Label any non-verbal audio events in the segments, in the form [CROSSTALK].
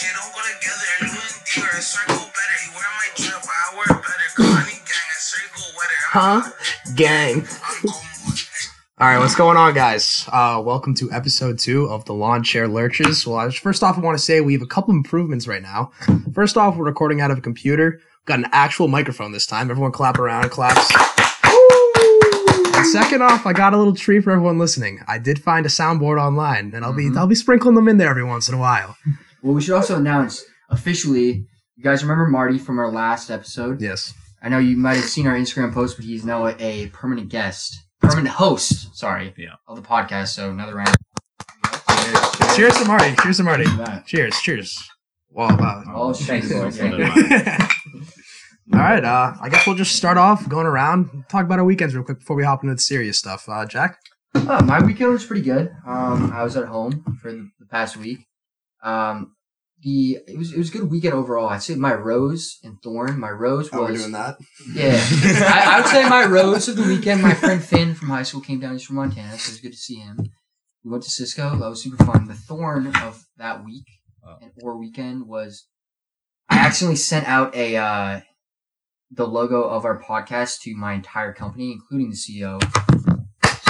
shit don't go together. Louis Dior, circle better. You wear my drip, I wear better. Connie gang, circle weather. Huh? Gang. All right, what's going on, guys? Uh, welcome to episode two of the Lawn Chair Lurches. Well, first off, I want to say we have a couple improvements right now. First off, we're recording out of a computer. We've got an actual microphone this time. Everyone clap around, claps. And second off, I got a little treat for everyone listening. I did find a soundboard online, and I'll be I'll be sprinkling them in there every once in a while. Well, we should also announce officially. You guys remember Marty from our last episode? Yes. I know you might have seen our Instagram post, but he's now a, permanent guest, permanent host. Sorry, Yeah. of the podcast. So another round. Cheers to Marty. Cheers to Marty. Cheers. Cheers. Well, uh, Oh, thanks, boys. [LAUGHS] So Thank did you. I. All right, uh, I guess we'll just start off going around, talk about our weekends real quick before we hop into the serious stuff. Uh, Jack, Oh, my weekend was pretty good. Um, I was at home for the past week. Um, the it was it was a good weekend overall. I'd say my rose and thorn. My rose was doing that. Yeah, [LAUGHS] I, I would say my rose of the weekend. My friend Finn from high school came down. He's from Montana, so it was good to see him. We went to Cisco. That was super fun. The thorn of that week Oh. and or weekend was I accidentally sent out a uh, the logo of our podcast to my entire company, including the CEO.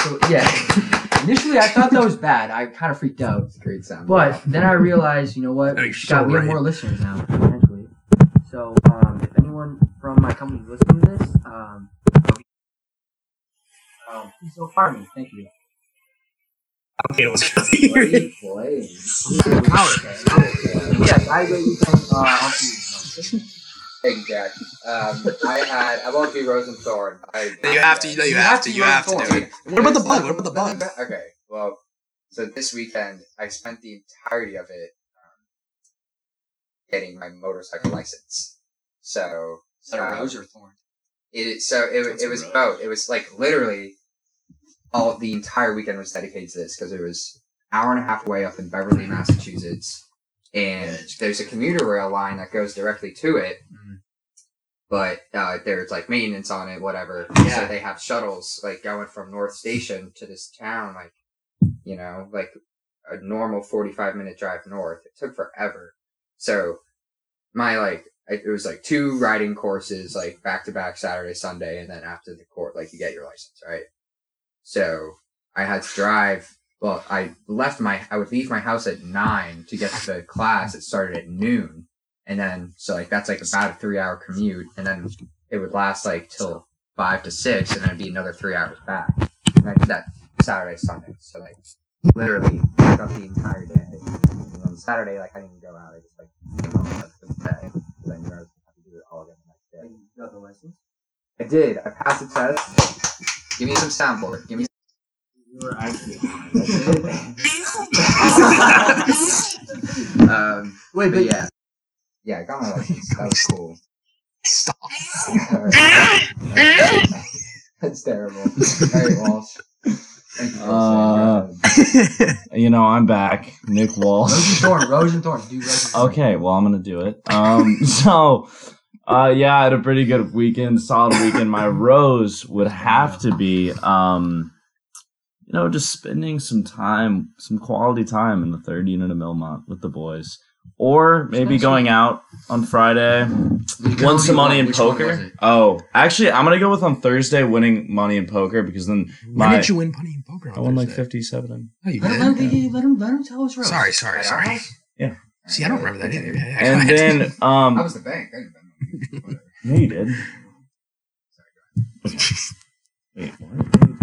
So yeah, initially I thought that was bad. I kind of freaked out. It's a Great sound. But then I realized, you know what? You're God, so we have more listeners now, potentially. So, um, if anyone from my company is listening to this, um, um, please don't fire me. Thank you. Okay, it was Great play. Yes, I agree. You can, uh, on to you. Thank you, Jack. Um, I had. I won't do Rose and Thorn. I, you have to, you, know, you, have, to, you have to do it. What about the bug? What about the bug? Okay, well, so this weekend I spent the entirety of it um, getting my motorcycle license. So Is that a um, rose or thorn? It is so it, That's it was rose. both. It was like literally all the entire weekend was dedicated to this because it was hour and a half away up in Beverly, Massachusetts, and there's a commuter rail line that goes directly to it. Mhm. But uh, there's like maintenance on it, whatever. Yeah. So they have shuttles like going from North Station to this town, like you know, like a normal 45 minute drive north. It took forever. So my like it was like two riding courses like back to back Saturday, Sunday, and then after the court, like you get your license, right? So I had to drive. Well, I left my. I would leave my house at nine to get to the class. It started at noon, and then so like that's like about a three hour commute, and then it would last like till five to six, and then it'd be another three hours back. And I did that Saturday, Sunday. So like literally the entire day. And then Saturday, like I didn't even go out. I just like came home the day. 'cause I knew I was gonna have to do it all again the next day. You got the license? I did. I passed the test. Give me some soundboard. Give me. You were actually. um, Wait, but but yeah, yeah, I got my license. That was cool. Stop. [LAUGHS] That's terrible. Hey, Walsh. Thank you Uh, [LAUGHS] You know, I'm back. Nick Rose and Walsh. thorn. Rose and thorn. Do rose and thorn. Okay, well, I'm gonna do it. Um, [LAUGHS] so, uh, yeah, I had a pretty good weekend, solid weekend. My rose would have to be, um, you know, just spending some time, some quality time in the third unit of Millmont with the boys, or maybe going out on Friday, You can won some money in Which one was poker. Oh, actually, I'm gonna go with on Thursday winning money in poker because then When my did you win Punny and Poker? On I won like Thursday? 57. Oh, you Let, did? let, him, let him let him tell us rose. Sorry, sorry, sorry. Yeah. See, I don't remember that either. Yeah, [LAUGHS] yeah, And ahead. then, um, I was the bank. I didn't know. Whatever. [LAUGHS] No, you did. [LAUGHS] Wait, what?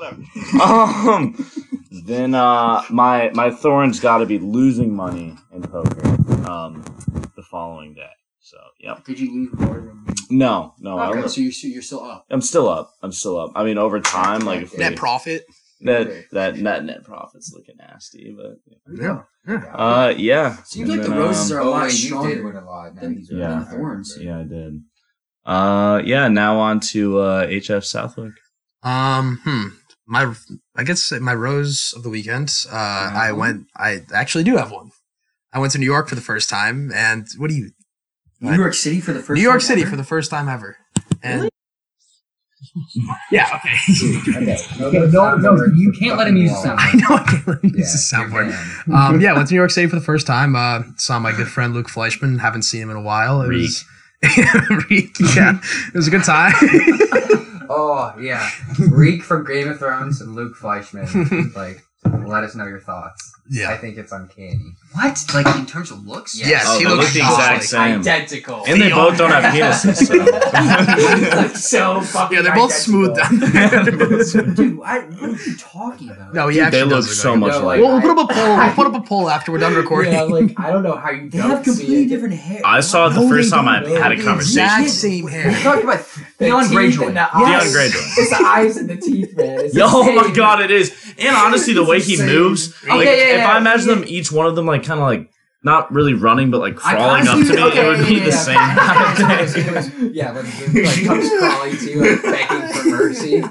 Whatever. [LAUGHS] Um, then uh, my my thorns got to be losing money in poker. Um, the following day. So, yep. Did you lose more than? No, no, I Okay, was, so you're still- you're still up. I'm still up. I'm still up. I mean, over time, like if we, net profit. that that net net profits looking nasty, but Yeah. uh, yeah. Seems And like the roses um, are a Oh, lot wait, you stronger did win a lot. Now than, these Yeah. the thorns. Yeah, I did. Uh, yeah. Now on to uh, HF Southwick. Um, hmm. My, I guess my rose of the weekend. Uh, I went. I actually do have one. I went to New York for the first time, and what do you? New York City for the first. New York time City ever? for the first time ever. And Really? [LAUGHS] Yeah, okay. [LAUGHS] Okay. Okay, no, no, you can't let him use the sound. I know I can't let him Yeah, use the you're soundboard. Um, yeah, went to New York City for the first time. Uh, saw my good friend Luke Fleischman. Haven't seen him in a while. It was Reek, [LAUGHS] yeah, it was a good time. Oh yeah, Reek from Game of Thrones and Luke Fleischman. [LAUGHS] like, let us know your thoughts. I think it's uncanny. What? Like in terms of looks? yes, Oh, he looks look the exact like- same. Identical. And they Theo. both don't have [LAUGHS] penises. So. [LAUGHS] so fucking Yeah, they're both smooth down there. [LAUGHS] They're both smooth. Dude, I, what are you talking about? No, he Dude, actually they look does so much like. alike. We'll, we'll put up a poll. We'll put up a poll after we're done recording. Yeah, like I don't know how you They don't have see completely it. different hair. I saw it the No, first time I don't. had a The conversation. exact same hair. We're hair. talking about The Theon teeth Greyjoy. and the Theon eyes. Greyjoy. It's the eyes and the teeth, man. It's oh my god, it is. And honestly, the way he moves, Okay, like yeah, if I imagine them each one of them like kind of like not really running, but like crawling up to me, okay, it would yeah, be yeah, the yeah. same kind of thing. [LAUGHS] yeah, when he like comes crawling to you, like begging for mercy.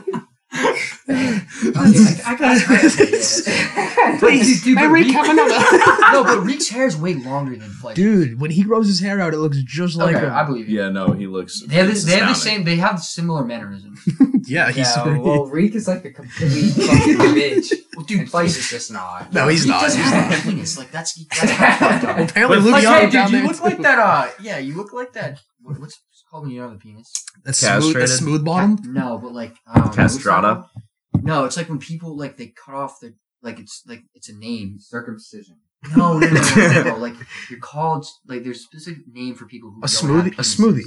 Okay, I, I, I, I, [LAUGHS] Please, Dude, but hey, Reek, Reek- have another. [LAUGHS] no, but Reek's hair is way longer than Fletcher. Dude, when he grows his hair out, it looks just like okay, him. I believe you. Yeah, no, he looks. They have, this, they have the same. They have similar mannerisms. [LAUGHS] yeah, he's yeah, well, Reek is like a complete fucking bitch. Well, dude, And is just not. No, he's Reek not. doesn't He's have not. a penis. Like that's that's fucked up. Apparently, Luke Like, hey, dude, you look like that. Uh, yeah, you look like that. What, what's it's called when you don't have a penis? That's smooth. That's Castrated? smooth bottom. No, but like um, what's that Castrata? called? No, it's like when people like they cut off their like it's like it's a name. Circumcision. No, no, no, no, no, no. [LAUGHS] Like you're called like there's a specific name for people who A don't smoothie. Have A penises. smoothie.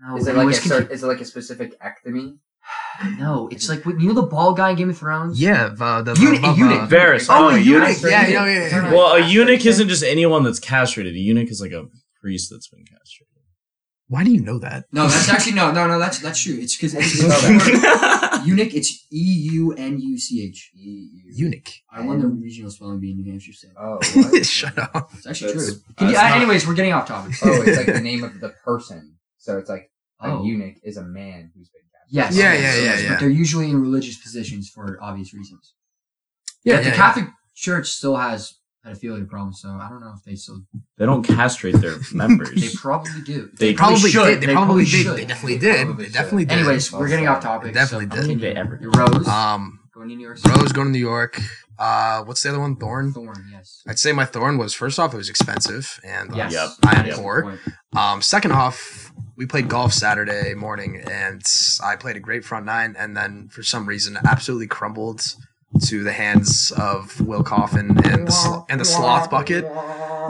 No, Is it it like a cer- is it like a specific ectomy? no, it's like when- you know the bald guy in Game of Thrones. Yeah, uh, the Eunuch- uh, eunuch. Varys. Oh, a a eunuch. eunuch. Yeah, yeah, yeah, yeah. Well, a eunuch isn't just anyone that's castrated. A eunuch is like a priest that's been castrated. Why do you know that? No, that's actually no, no, no. That's that's true. It's because [LAUGHS] [LAUGHS] eunuch. It's E U N U C H. Eunuch. I won the regional spelling bee in New Hampshire State. Oh, what? [LAUGHS] Shut up. It's actually That's- true. Can you- that's uh, not- anyways, we're getting off topic. oh, it's like the name of the person. So it's like a Oh. eunuch is a man who's been castrated. Yes. Yeah, yes, yeah, yeah, yes, yeah. But they're usually in religious positions for obvious reasons. Yeah, Yeah, the yeah, Catholic Church still has pedophilia problems, so I don't know if they still. They don't castrate their [LAUGHS] members. They probably do. They Probably should. did. They, They probably probably did. should. They definitely They did. probably They should. definitely did. Anyways, we're getting off topic. Definitely so did. continue. They ever Your Rose Um, going to New York. City. Rose going to New York. Uh, what's the other one? Thorn. Thorn, yes. I'd say my thorn was first off, it was expensive, and uh, Yes. Yep. I am Yep. poor. Um, second off, we played golf Saturday morning, and I played a great front nine, and then for some reason, absolutely crumbled to the hands of Will Coffin and the sl- and the sloth bucket.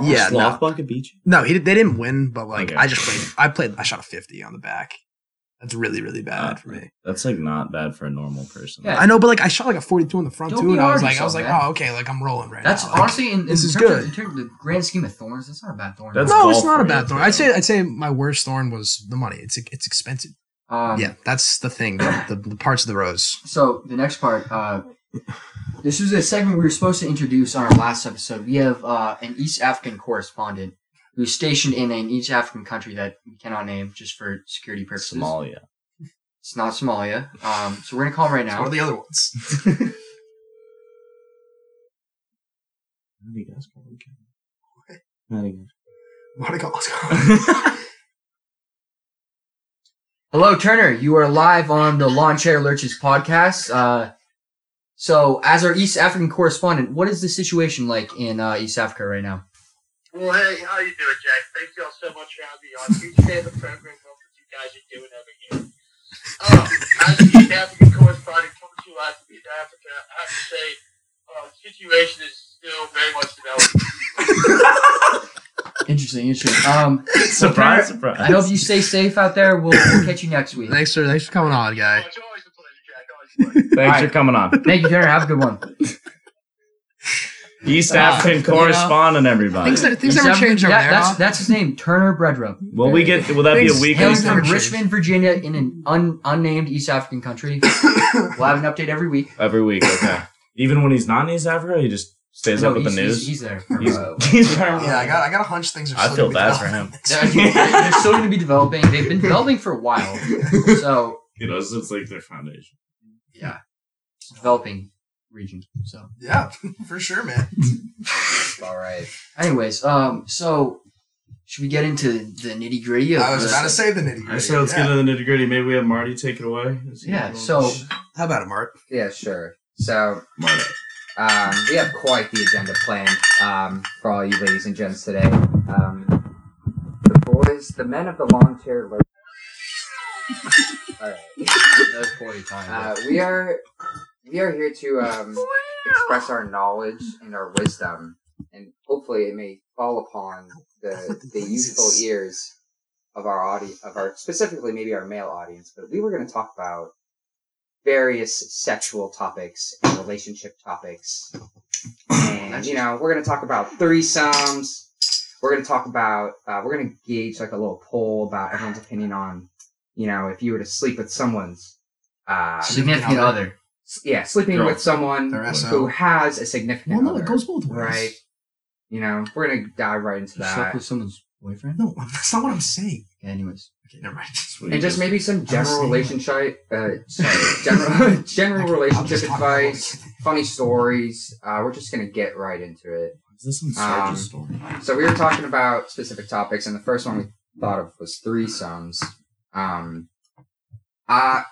Yeah, Sloth no, bucket beat you? no, he they didn't win, but like Okay. I just played. I played. I shot a fifty on the back. That's really really bad Uh, for me. That's like not bad for a normal person. Yeah. I know, but like I shot like a forty-two on the front Don't too, and I was like, I was like, yourself, oh okay, like I'm rolling right That's now. Like, honestly in, in this is terms good. Of, in terms of the grand scheme of thorns, that's not a bad thorn. That's no, it's not a bad thorn. I'd say I'd say my worst thorn was the money. It's it's expensive. um, yeah, that's the thing. The, the, the parts of the rose. So the next part, uh, this was a segment we were supposed to introduce on our last episode. We have uh, an East African correspondent who's stationed in an East African country that we cannot name just for security purposes. Somalia. It's not Somalia. Um, so we're gonna call him right now. one of the other ones. What a go- let's. Hello, Turner. You are live on the Lawn Chair Lurches podcast. Uh, so, as our East African correspondent, what is the situation like in uh, East Africa right now? Well, hey, how you doing, Jack? Thank you all so much for having me on. Huge fan of the program. Love what you guys are doing over here. Um, as an East African correspondent coming to us in East Africa, I have to say, uh, the situation is still very much developing. [LAUGHS] Interesting, interesting. Um, surprise, surprise. I hope you stay safe out there. We'll, we'll catch you next week. thanks for thanks for coming on, Oh, guy. it's Thanks Alright. for coming on. Thank you, Turner. Have a good one. East Uh, African you know, correspondent, everybody. Things, that- things East never change over yeah, there. That's huh? that's his name, Turner Bredrup. Will we get? Will that be a Things- weekly? Hailing from never change. Richmond, Virginia, in an un, unnamed East African country. [COUGHS] we'll have an update every week. Every week, okay. Even when he's not in East Africa, he just stays No, up with the news. He's, [LAUGHS] he's there. He's, [LAUGHS] he's yeah, I got I got a hunch things are. I feel bad for him. [LAUGHS] They're, they're still going to be developing. They've been developing for a while. So, You know, it's like their foundation. Yeah. Developing region. So, Yeah, [LAUGHS] for sure, man. [LAUGHS] All right. anyways, um, so should we get into the nitty gritty? I was about to say the nitty gritty. I gritty. say let's yeah. get into the nitty gritty. Maybe we have Marty take it away. Yeah, going- so How about it, Mark? Yeah, sure. So Marty. um, we have quite the agenda planned um, for all you ladies and gents today. Um, the boys, the men of the lawn chair. [LAUGHS] Lo- all right. that was poorly timed. Uh, we are we are here to um, express our knowledge and our wisdom, and hopefully it may fall upon the the [LAUGHS] youthful ears of our audience, of our specifically maybe our male audience. But we were going to talk about various sexual topics and relationship topics, and you know we're going to talk about threesomes. We're going to talk about uh, we're going to gauge like a little poll about everyone's opinion on you know if you were to sleep with someone's uh, Significant other. yeah, sleeping Girl. with someone who has a significant Well, no, other, it goes both ways. right? You know, we're gonna dive right into You slept that, with someone's boyfriend? No, [LAUGHS] that's not what I'm saying. Anyways. Okay, never mind. [LAUGHS] and just maybe some general relationship, uh, sorry, general [LAUGHS] general I'll relationship just talk about advice, funny stories. Uh, we're just gonna get right into it. Is this some Um, story? So we were talking about specific topics, and the first one we thought of was threesomes. Um, I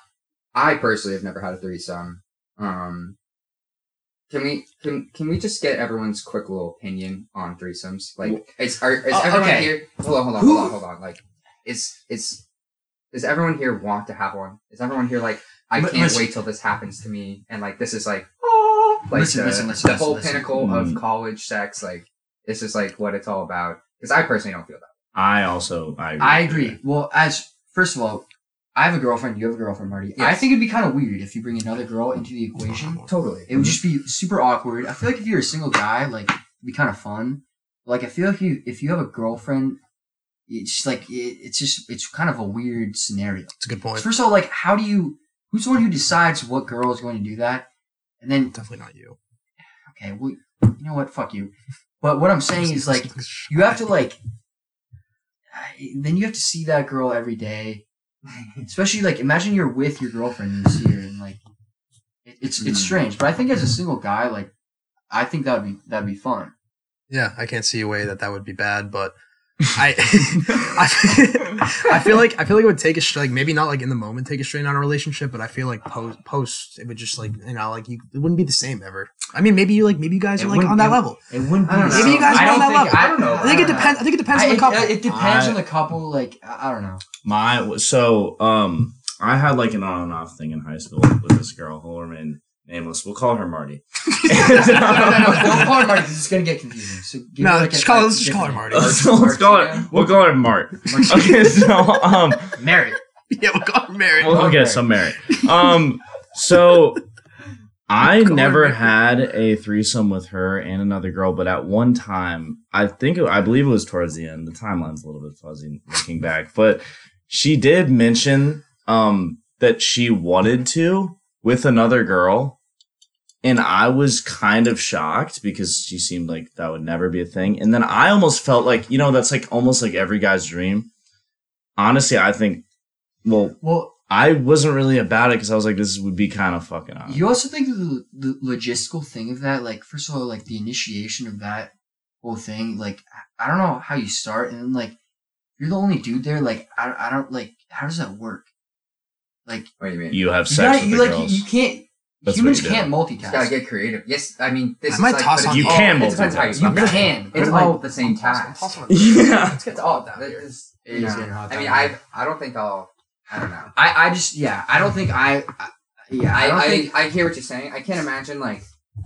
I personally have never had a threesome. Um, can we can can we just get everyone's quick little opinion on threesomes? Like, is are is Oh, everyone okay. here? Hold on, hold on, hold on, hold on. Like, is is does everyone here want to have one? Is everyone here like I can't listen. wait till this happens to me? And like this is like oh, like Listen, the, listen, listen, the whole listen. pinnacle Mm. of college sex. Like this is like what it's all about. Because I personally don't feel that. I also I agree. I agree. Well, as first of all, I have a girlfriend. You have a girlfriend, Marty. I think it'd be kind of weird if you bring another girl into the equation. Totally. It would mm-hmm. just be super awkward. I feel like if you're a single guy, like it'd be kind of fun. Like I feel like you if you have a girlfriend, it's like it, it's just it's kind of a weird scenario. It's a good point. First of all, like how do you? Who's the one who decides what girl is going to do that? And then Definitely not you. okay, well, you know what? Fuck you. But what I'm saying is like you have to like then you have to see that girl every day especially like imagine you're with your girlfriend and you see her and like it, it's it's Mhm. strange but i think as a single guy like i think that would be that'd be fun Yeah, I can't see a way that that would be bad, but I, [LAUGHS] I, I feel like I feel like it would take a str- like maybe not like in the moment take a strain on a relationship, but I feel like post post it would just like you know like you it wouldn't be the same ever. I mean, maybe you like maybe you guys It are like on that it- level. it wouldn't I don't know. Maybe you guys same. are on that think- level. I don't know. I think it don't know. depends. I think it depends I- on the couple. it, depends I- on the couple like i, I don't know My so um I had like an on and off thing in high school with this girl who will remain nameless. We'll call her Marty. no, no, no, no, don't call her Marty because it's gonna get confusing. So give no, her, like, just a- call let's just call her Marty. let's, let's call her. We'll call her Mart. Okay, so um, name. Mary. yeah, we'll call her Mary. well, okay, so Mary. Um, so I Call her never Mary. had a threesome with her and another girl, but at one time, I think it, I believe it was towards the end. The timeline's a little bit fuzzy looking back, but she did mention um that she wanted to with another girl. And I was kind of shocked because she seemed like that would never be a thing. And then I almost felt like, you know, that's like almost like every guy's dream. Honestly, I think, well, Well, I wasn't really about it because I was like, this would be kind of fucking odd. you also think the, the logistical thing of that, like first of all, like the initiation of that whole thing, like I don't know how you start, and then like you're the only dude there, like I, I don't like how does that work? Like What do you mean? You have you, sex gotta, with you the like girls. you can't That's humans what can't multitask. You gotta get creative. Yes, I mean this I is might like, toss on You all- can It depends how you multitask. You can. It's all like, the same task. Yeah. Let's get to all of that. That here. is- It you is know, hot I mean, I. I don't think I'll. I don't know. I I just yeah I don't think I, I yeah I, I, don't I, think I hear what you're saying. I can't imagine like,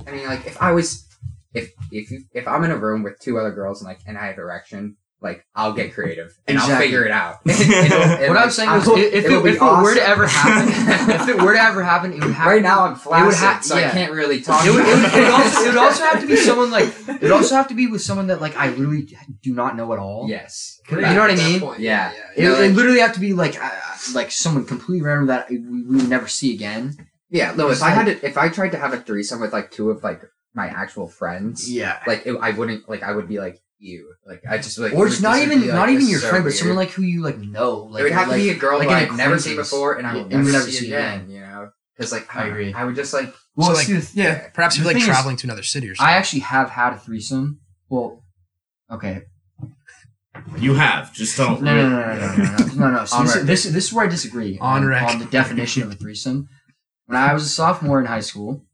I mean, like if I was, if if you, if I'm in a room with two other girls and like and I have erection, like I'll get creative and I'll figure it out. [LAUGHS] And, what I'm saying is, if, it, if it were to ever happen, [LAUGHS] if it were to ever happen, it would happen. right now I'm flaccid, ha- so yeah. I can't really talk. it would, it, would, it, would also, it would also have to be someone like it would also have to be with [LAUGHS] someone that like I literally do not know at all. Yes. You know what I mean? Yeah. It, know, it like- literally have to be like uh, like someone completely random that we, we would never see again. Yeah. No, if I had to, if I tried to have a threesome with like two of like my actual friends, Yeah. like it, I wouldn't like I would be like you. Like I just like or it's not even be, like, not even your so friend, weird. but someone like who you like know. Like it would have like, to be a girl like, I've never seen before, and I will never, see again. You know, because like I, agree, I would just like well, so, like, yeah, yeah, perhaps you're like traveling is, to another city or something. I actually have had a threesome. Well, okay. You have, just don't. no, no, no, no, no, no, no, no. So this, this, this is where I disagree on, on, on the definition of a threesome. When I was a sophomore in high school,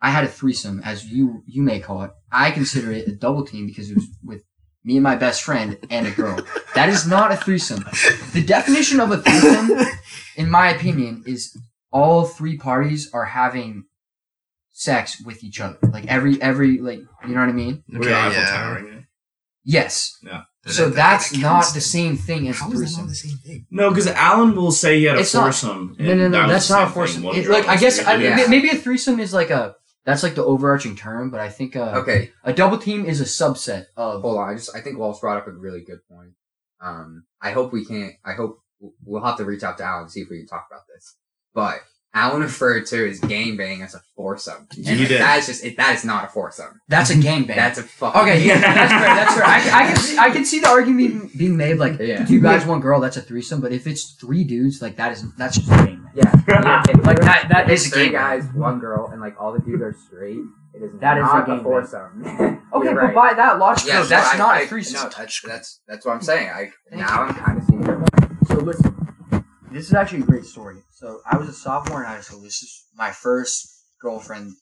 I had a threesome, as you you may call it. I consider it a double team because it was with me and my best friend and a girl. [LAUGHS] That is not a threesome. The definition of a threesome, in my opinion, is all three parties are having sex with each other. Like every every like you know what I mean? We're Okay, yeah. towering. Yes. Yeah. So That- that- that's that not the same thing as How a is that threesome. not the same thing? No, because Alan will say he had a It's not- foursome. No, and no, that no. That's not a same foursome. It, like I guess I. Yeah. maybe a threesome is like a that's like the overarching term, but I think uh, Okay, a double team is a subset of. hold on. I just I think Walsh brought up a really good point. Um, I hope we can't. I hope we'll have to reach out to Alan and see if we can talk about this. But Alan referred to refer to his game bang as a foursome. And He did. That is just it, that is not a foursome. That's a gangbang. That's a fuck. okay. Yeah, that's fair. That's fair. I, I can see, I can see the argument being- being made like Yeah. two guys, one girl. That's a threesome. But if it's three dudes, like that is that's just a gangbang. Yeah, [LAUGHS] yeah. Like that that It's is a three gangbang. guys, one girl, and like all the dudes are straight. It is That is not a a foursome. [LAUGHS] [LAUGHS] Okay, You're but right. by that logic, Yeah, though, so that's I- not I- a threesome. No, that's that's that's what I'm saying. I Thank now I'm kind of seeing your. So listen, this is actually a great story. So I was a sophomore in high school. This is my first girlfriend,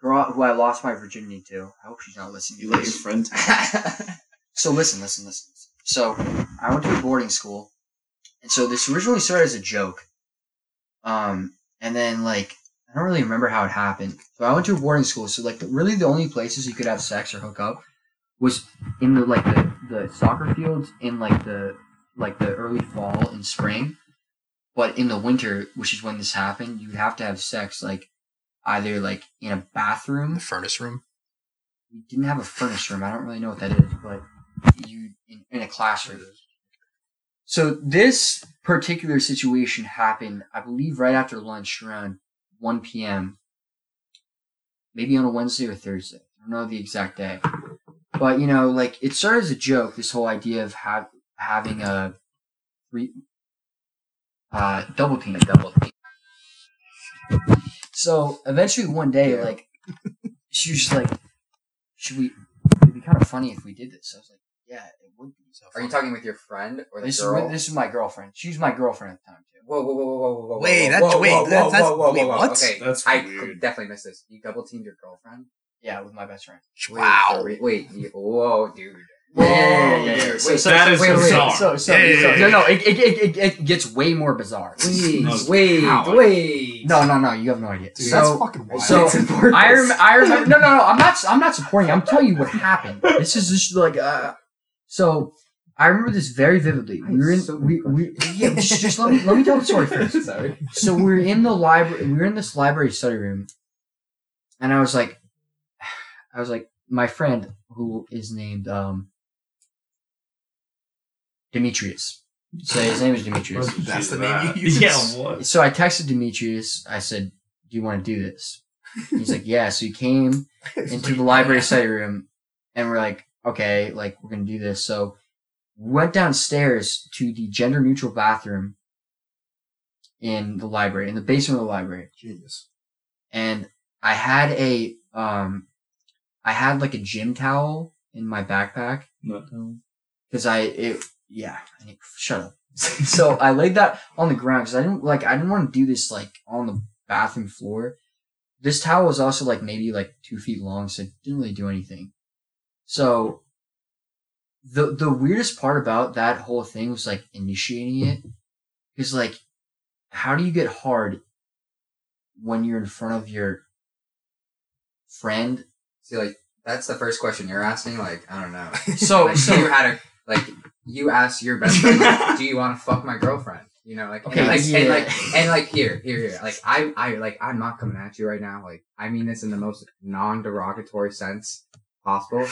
girl who I lost my virginity to. I hope she's not listening. You to let your friend. [LAUGHS] So listen, listen, listen. So I went to a boarding school, and so this originally started as a joke. Um, and then like I don't really remember how it happened. So I went to a boarding school. So like really the only places you could have sex or hook up was in the like the, the soccer fields in like the like the early fall and spring. But in the winter, which is when this happened, you'd have to have sex like either like in a bathroom The furnace room. we didn't have a furnace room. I don't really know what that is, but you in, in a classroom. So this particular situation happened, I believe, right after lunch, around one p.m. Maybe on a Wednesday or Thursday. I don't know the exact day, but you know, like it started as a joke. This whole idea of have, having a three, uh, double team, double team. So eventually, one day, Yeah. like she was just like, "Should we? It'd be kind of funny if we did this." So I was like, "Yeah, it would be." So Are you talking with your friend or the This girl? is this is my girlfriend. She was my girlfriend at the time too. Whoa, whoa, whoa, whoa, whoa, whoa, Wait, whoa, that's- whoa, wait, whoa, that's- whoa, that's- whoa, wait, whoa, what? Okay, That's I weird. definitely missed this. You double teamed your girlfriend? Yeah, with my best friend. Wow. for re- Wait, you- whoa, dude. Yeah, yeah, yeah, yeah, yeah. So, so, that so, is wait, wait, bizarre. So, so, Yeah, yeah, so- yeah, no, no, it, it, it, it, it gets way more bizarre. Wait, No, wait, wait. No, no, no, you have no idea. Dude, so, that's fucking wild. so It's important. I, rem- I remember. No, no, no. I'm not. I'm not supporting. you. I'm telling you what happened. This is just like. Uh, so I remember this very vividly. We were in. So we, we yeah. Just, just let me let me tell the story first. [LAUGHS] Sorry. So we were in the library. We were in this library study room, and I was like, [SIGHS] I was like, my friend who is named um Demetrius. So his name is Demetrius. [LAUGHS] That's the name you [LAUGHS] use? Yeah, what? So I texted Demetrius. I said, "Do you want to do this?" He's like, "Yeah." So he came [LAUGHS] into the library study room, and we're like, "Okay, like we're gonna do this." So we went downstairs to the gender neutral bathroom in the library, in the basement of the library, Genius. and I had a um, I had like a gym towel in my backpack No. because I it yeah shut [LAUGHS] up. so I laid that on the ground because I didn't like I didn't want to do this like on the bathroom floor. This towel was also like maybe like two feet long, so it didn't really do anything. So the the weirdest part about that whole thing was like initiating it, because like how do you get hard when you're in front of your friend? See, like, that's the first question you're asking. Like, I don't know. So [LAUGHS] like, so you had a like, you ask your best friend, like, [LAUGHS] "Do you want to fuck my girlfriend?" You know, like, Okay, and like, yeah. and like, and like, here, here, here. Like, I, I, like, I'm not coming at you right now. Like, I mean this in the most non-derogatory sense possible.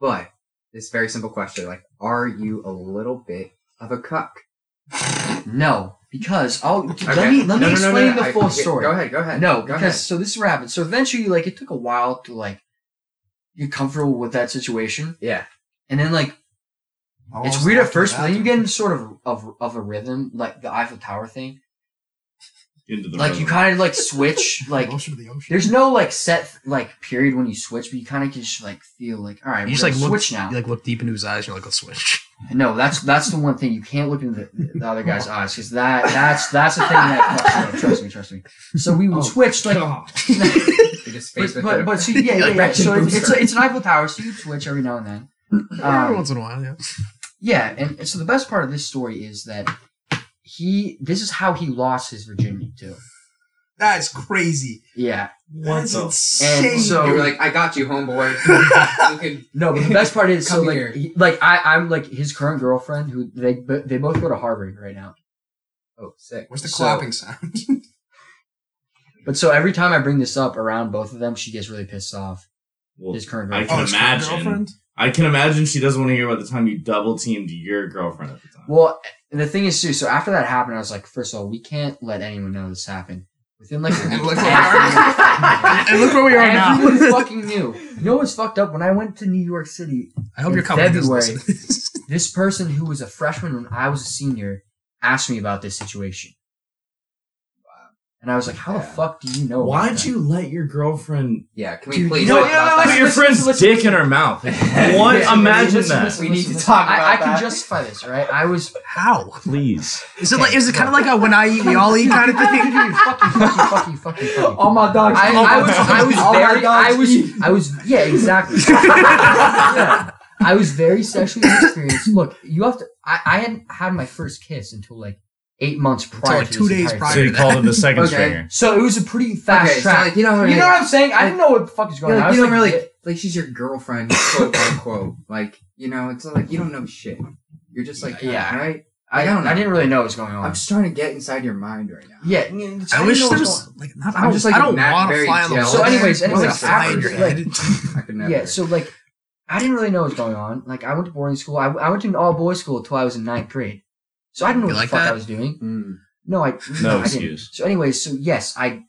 But this very simple question: like, are you a little bit of a cuck? [LAUGHS] no, because I'll Okay. let me let me No, no, no, explain no. the I- full okay, story. Go ahead. Go ahead. No, go because so this is what happened. So eventually, like, it took a while to like get comfortable with that situation, Yeah. and then like It's weird at first, but then you get into sort of of of a rhythm, like the Eiffel Tower thing. Into the Like you kind of like switch, [LAUGHS] like Motion to the ocean. there's no like set like period when you switch, but you kind of just like feel like all right, you just like gonna look, switch now. You like look deep into his eyes. And you're like, let's switch. [LAUGHS] No, that's that's the one thing you can't look into the, the other guy's [LAUGHS] eyes because that that's that's the thing that fucks. Trust me, trust me. So we Oh, switched like, You just but, but, but so yeah, yeah, Like yeah. So it's it's, it's an Eiffel Tower, so you switch every now and then. Every Um, once in a while, yeah. Yeah, and, and so the best part of this story is that he this is how he lost his virginity too. That is crazy. Yeah, That's the- insane. And so- you were like, I got you, homeboy. [LAUGHS] you can no, but the best part is [LAUGHS] so like he, like I I'm like his current girlfriend who they they both go to Harvard right now. Oh, sick. Where's the so- clapping sound? [LAUGHS] But so every time I bring this up around both of them, she gets really pissed off. Well, His current I girlfriend. can his current imagine. Girlfriend? I can imagine she doesn't want to hear about the time you double teamed your girlfriend at the time. Well, and the thing is too. So after that happened, I was like, first of all, we can't let anyone know this happened. Within like [LAUGHS] a And look where we are. and look where we are Everyone now. fucking knew. You know what's fucked up? When I went to New York City, I hope in you're coming to February. this. [LAUGHS] this person who was a freshman when I was a senior asked me about this situation. And I was like, "How the fuck do you know?" Why'd you let your girlfriend Yeah, can we Dude, please you know- talk yeah, about like- put your friend's listen, dick listen. in her mouth? Yeah, [LAUGHS] What? listen, Imagine listen, that. listen, We need listen, to talk I, about I can that. justify this, right? I was [LAUGHS] How? Please. Is it Okay, like? Is it kind of like a when I eat, we all eat [LAUGHS] kind of thing? fuck you, fuck you, fuck you, fuck you. All my dogs. I, I was, God. I was very, I was. I was, yeah, exactly. Yeah. I was very sexually inexperienced. Look, you have to. I, I hadn't had my first kiss until like eight months prior. like two this days entire prior So thing. you called it the second Okay. stringer. So it was a pretty fast okay, so track. like you don't you really, know what I'm saying? I didn't know what the fuck is going You're on. like, you was don't like, really like she's your girlfriend, quote unquote. Like you know, it's like you don't know shit. You're just like Yeah. right. I, I don't know. I didn't really know what was going on. I'm just trying to get inside your mind right now. yeah, I mean, I wish there was like not. I'm I don't, just, like, I don't not want to fly on the jealous. So anyways, Like, anyways, fly in your after- head. [LAUGHS] I could never. Yeah, so like, I didn't really know what was going on. Like, I went to boarding school. I, I went to an all boys school until I was in ninth grade. So I didn't know You what like the fuck that? I was doing. Mm. No, I No I didn't. excuse. So, anyways, so yes, I,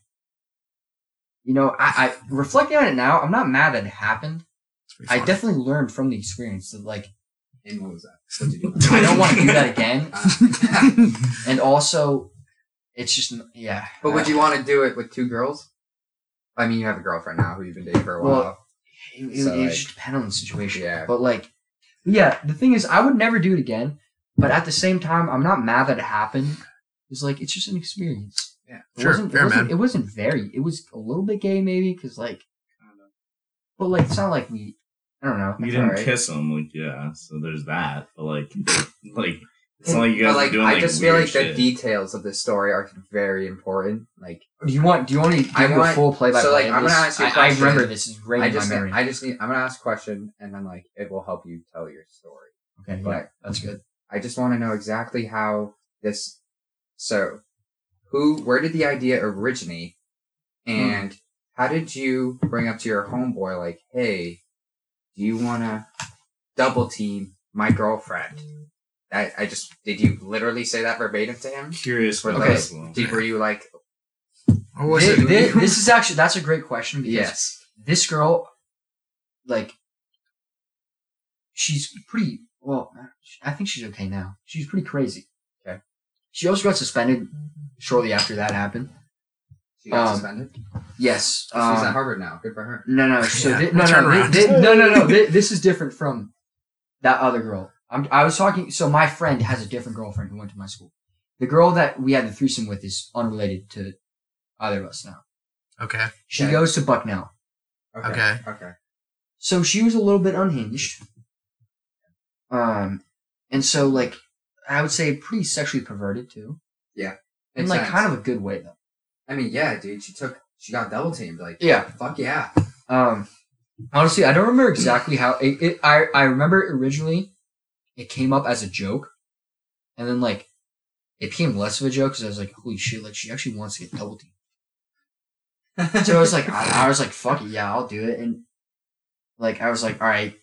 you know, I, I reflecting on it now, I'm not mad that it happened. I definitely learned from the experience that like And what was that? What'd [LAUGHS] you? I don't want to do that again. Uh, [LAUGHS] And also, it's just yeah. but would you want to do it with two girls? I mean, you have a girlfriend now who you've been dating for a Well, while. It, it, So, it like- just depend on the situation. Yeah. But like, yeah, the thing is, I would never do it again. But at the same time, I'm not mad that it happened. It's like it's just an experience. Yeah. It Sure, wasn't, fair, it wasn't, man. It wasn't very. It was a little bit gay, maybe, because like, but like it's not like we. I don't know. You didn't alright. kiss him, like yeah. So there's that, but like, [LAUGHS] [LAUGHS] like it's not like you guys like, are doing I just feel like shit. the details of this story are very important. Like, Do you want? Do you want to give I you a full play by play. so, like, I'm gonna ask you a I, I question. remember this is right I in just, my need, memory. I just need. I'm gonna ask a question, and then like it will help you tell your story. okay, yeah, but- that's good. I just want to know exactly how this. So, who, where did the idea originate, hmm. and how did you bring up to your homeboy like, hey, do you want to double team my girlfriend? I, I just did you literally say that verbatim to him? Curious for Okay. this. Did, were you like, Or was Thi- it? thi- [LAUGHS] this is actually that's a great question because yes, this girl, like, she's pretty. Well, I think she's okay now. She's pretty crazy. Okay. She also got suspended shortly after that happened. she got Um, suspended. Yes. She's at Um, Harvard now. Good for her. no, no. [LAUGHS] So Yeah, thi- no, turn no, around. thi- thi- no, no, no. [LAUGHS] thi- This is different from that other girl. I'm, I was talking. So my friend has a different girlfriend who went to my school. The girl that we had the threesome with is unrelated to either of us now. Okay. She Okay. goes to Bucknell. Okay. Okay. Okay. So she was a little bit unhinged. Um, and so like I would say pretty sexually perverted too, Yeah. in like sense. kind of a good way though. I mean, yeah, dude. She took. She got double teamed. Like, Yeah. fuck yeah. Um, honestly, I don't remember exactly how it. it I I remember originally it came up as a joke, and then like it became less of a joke because I was like, holy shit, like she actually wants to get double teamed. So I was like, I, I was like, fuck it, yeah, I'll do it. And like, I was like, all right,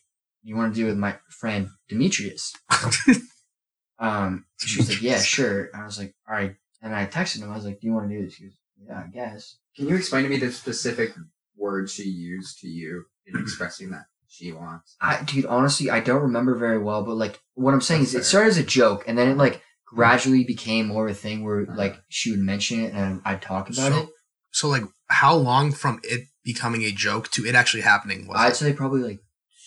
you want to do with my friend Demetrius? [LAUGHS] um, she was like, yeah, sure. I was like, all right. And I texted him. I was like, do you want to do this? He goes, yeah, I guess. Can you explain to me the specific words she used to you in expressing that she wants? I, dude, honestly, I don't remember very well. But like, what I'm saying That's is, it started as a joke, and then it like gradually became more of a thing where Uh-huh. like she would mention it and I'd talk about So, it. so like, how long from it becoming a joke to it actually happening was I'd it? say probably like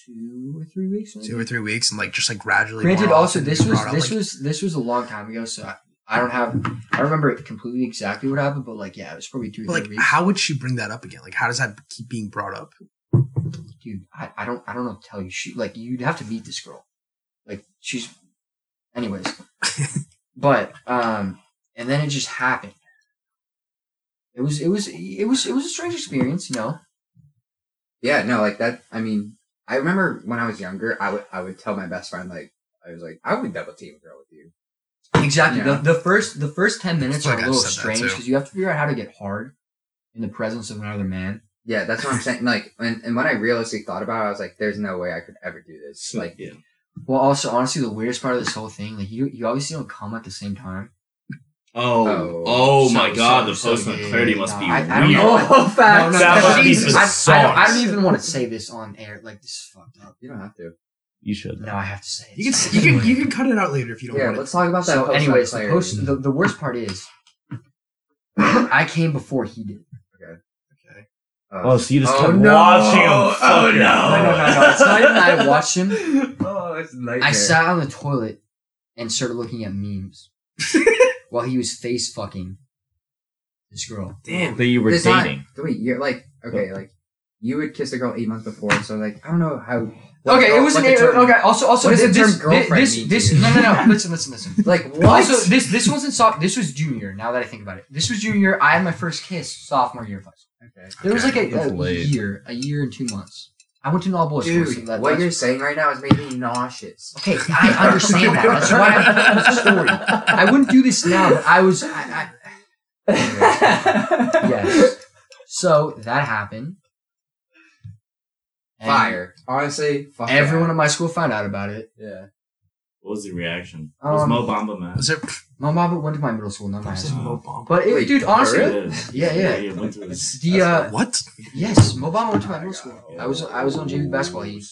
two or three weeks. maybe? two or three weeks and like just like gradually. Granted, also this was this like- was this was a long time ago, so I, I don't have I remember completely exactly what happened, but like yeah, it was probably two or But three like, weeks. how would she bring that up again? Like, how does that keep being brought up? Dude, I, I don't I don't know tell you. She like you'd have to meet this girl. Like she's, anyways. [LAUGHS] but um, and then it just happened. It was it was it was it was a strange experience, you know. Yeah, no, like that. I mean, I remember when I was younger, I would I would tell my best friend like I was like I would double team a girl with you. Exactly. Yeah. The, the first the first ten minutes feel are like a I've little strange because you have to figure out how to get hard in the presence of another man. Yeah, that's what I'm saying. Like, and, and when I realistically thought about it, I was like, "There's no way I could ever do this." Like, yeah. Well, also, honestly, the weirdest part of this whole thing, like you, you obviously don't come at the same time. Oh, Oh. oh, So- my god, so- the so, post yeah, clarity yeah, must no, be I- weird. I don't know. oh, facts. No, no, That must be Jesus, I, I, don't, I don't even want to say this on air. Like this is fucked up. You don't have to. You should. No, I have to say it. You can you can you can cut it out later if you don't Yeah, want let's talk about that. So, anyways, the, post, the, the worst part is, [COUGHS] I came before he did. it. Okay. Oh, so you just Oh, kept no. watching him. Oh, fuck no. No, no, no, no. It's not even that I [LAUGHS] watched him. oh, it's nightmare. I sat on the toilet and started looking at memes [LAUGHS] while he was face fucking this girl. Damn. That you were It's not- dating. wait, you're like okay, like you would kiss a girl eight months before, so like I don't know how. Okay, it was an the term- okay. Also, also, what does this, the term this, girlfriend this, mean this, you? no, no, no. [LAUGHS] Listen, listen, listen. Like what? Also, this this wasn't soft. This was junior. Now that I think about it, this was junior. I had my first kiss sophomore year of high school. okay. There was like a, That's a late. year, a year and two months. I went to an all boys school. so Dude, that, what you're saying right now is making me nauseous. Okay, I understand that. That's why I'm telling the story. I wouldn't do this now, but I was. I, I, [LAUGHS] yes. So that happened. And Fire. Honestly, fuck Everyone yeah. in my school found out about it. Yeah. What was the reaction? was Um, Mo Bamba mad? Was it? My mom went to my middle school, not my high was it school. Mo Bamba? But it, Wait, dude, honestly, real? It is. Yeah, yeah. yeah went through his- the uh, What? yes, Mo Bamba went to my middle school. I was I was on JV basketball. He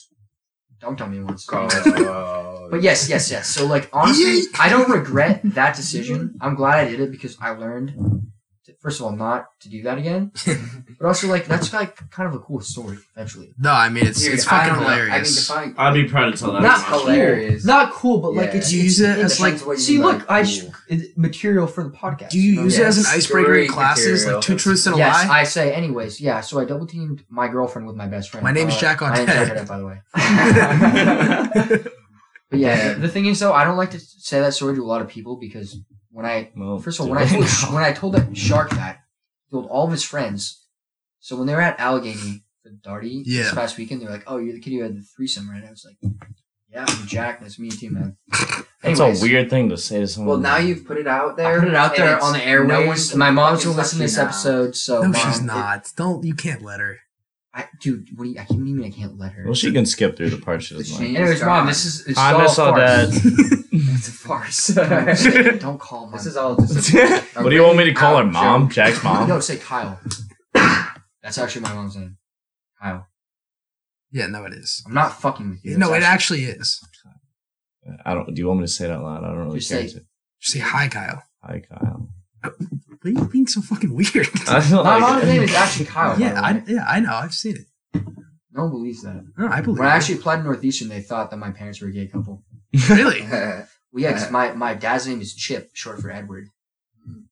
dunked on me once. Oh. [LAUGHS] But yes, yes, yes. So like honestly, I don't regret that decision. I'm glad I did it because I learned, to, first of all, not to do that again. [LAUGHS] But also like that's like kind of a cool story eventually. No, I mean it's Dude, it's fucking don't know. hilarious. I mean, define. I'd be proud to tell that. Not to my cool. hilarious. Not cool, but like it's Do you use it as, like- Depends what you See, mean look, by I cool. sh- material for the podcast. Do you know? use it as an icebreaker in classes, material. like two truths and a Yes, lie? I say. Anyways, yeah. So I double teamed my girlfriend with my best friend. My name is Uh, Jack on name's Jack Arnett. Arnett, by the way. [LAUGHS] [LAUGHS] But yeah, Yeah. the thing is though, I don't like to say that story to a lot of people because when I Well, first of all when I told now. when I told that [LAUGHS] shark that, he told all of his friends. So when they were at Allegheny for Darty Yeah. this past weekend, they're like, "Oh, you're the kid who had the threesome, right?" I was like, "Yeah, I'm Jack. That's me too, man." [LAUGHS] That's a weird thing to say to someone. Well, now you've put it out there. I put it out there on the airwaves. no one's my mom's gonna listen to this now. episode, so no, mom, she's it- not. Don't you can't let her. I, dude, what do you? I can't what do you mean I can't let her. Well, she can skip through the part she doesn't like. shame Anyways, mom, this is it's I all miss a all farce. that. [LAUGHS] it's a farce. [LAUGHS] Don't call mom. This is all just. [LAUGHS] what do you want me to call her? Mom? joke. Jack's mom? No, say Kyle. That's actually my mom's name. Kyle. Yeah, no, it is. I'm not fucking with you. No, It's it actually is. I don't. Do you want me to say it out loud? I don't really Just care. say- to. Just say hi, Kyle. Hi, Kyle. Oh. Why are you being so fucking weird? [LAUGHS] I don't My like mom's it. name is actually Kyle. by yeah, the I, way. yeah, I know. I've seen it. No one believes that. No, I believe. When I actually applied to Northeastern, they thought that my parents were a gay couple. [LAUGHS] really, [LAUGHS] Well, yeah, 'cause my, my dad's name is Chip, short for Edward.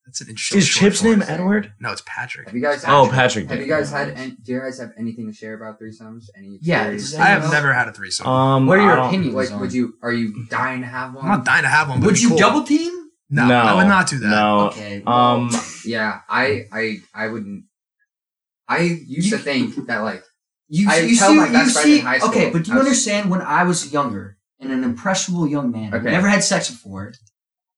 that's an interesting. Is short Chip's form. name Edward? No, it's Patrick. have you guys? Oh, Patrick. Have did. you guys had? Any, do you guys have anything to share about threesomes? Any? Yeah, experience? I have else? never had a threesome. Um, What are I your don't- opinions Like, on would you? Are you dying to have one? I'm not dying to have one. But Would it'd you cool. double team? No, No, I would not do that. No. Okay. Um. Yeah, I, I, I wouldn't. I used You- to think that like You, I you tell see, my you best friend see, in high school, okay, but do you was- understand when I was younger and an impressionable young man who never had sex before,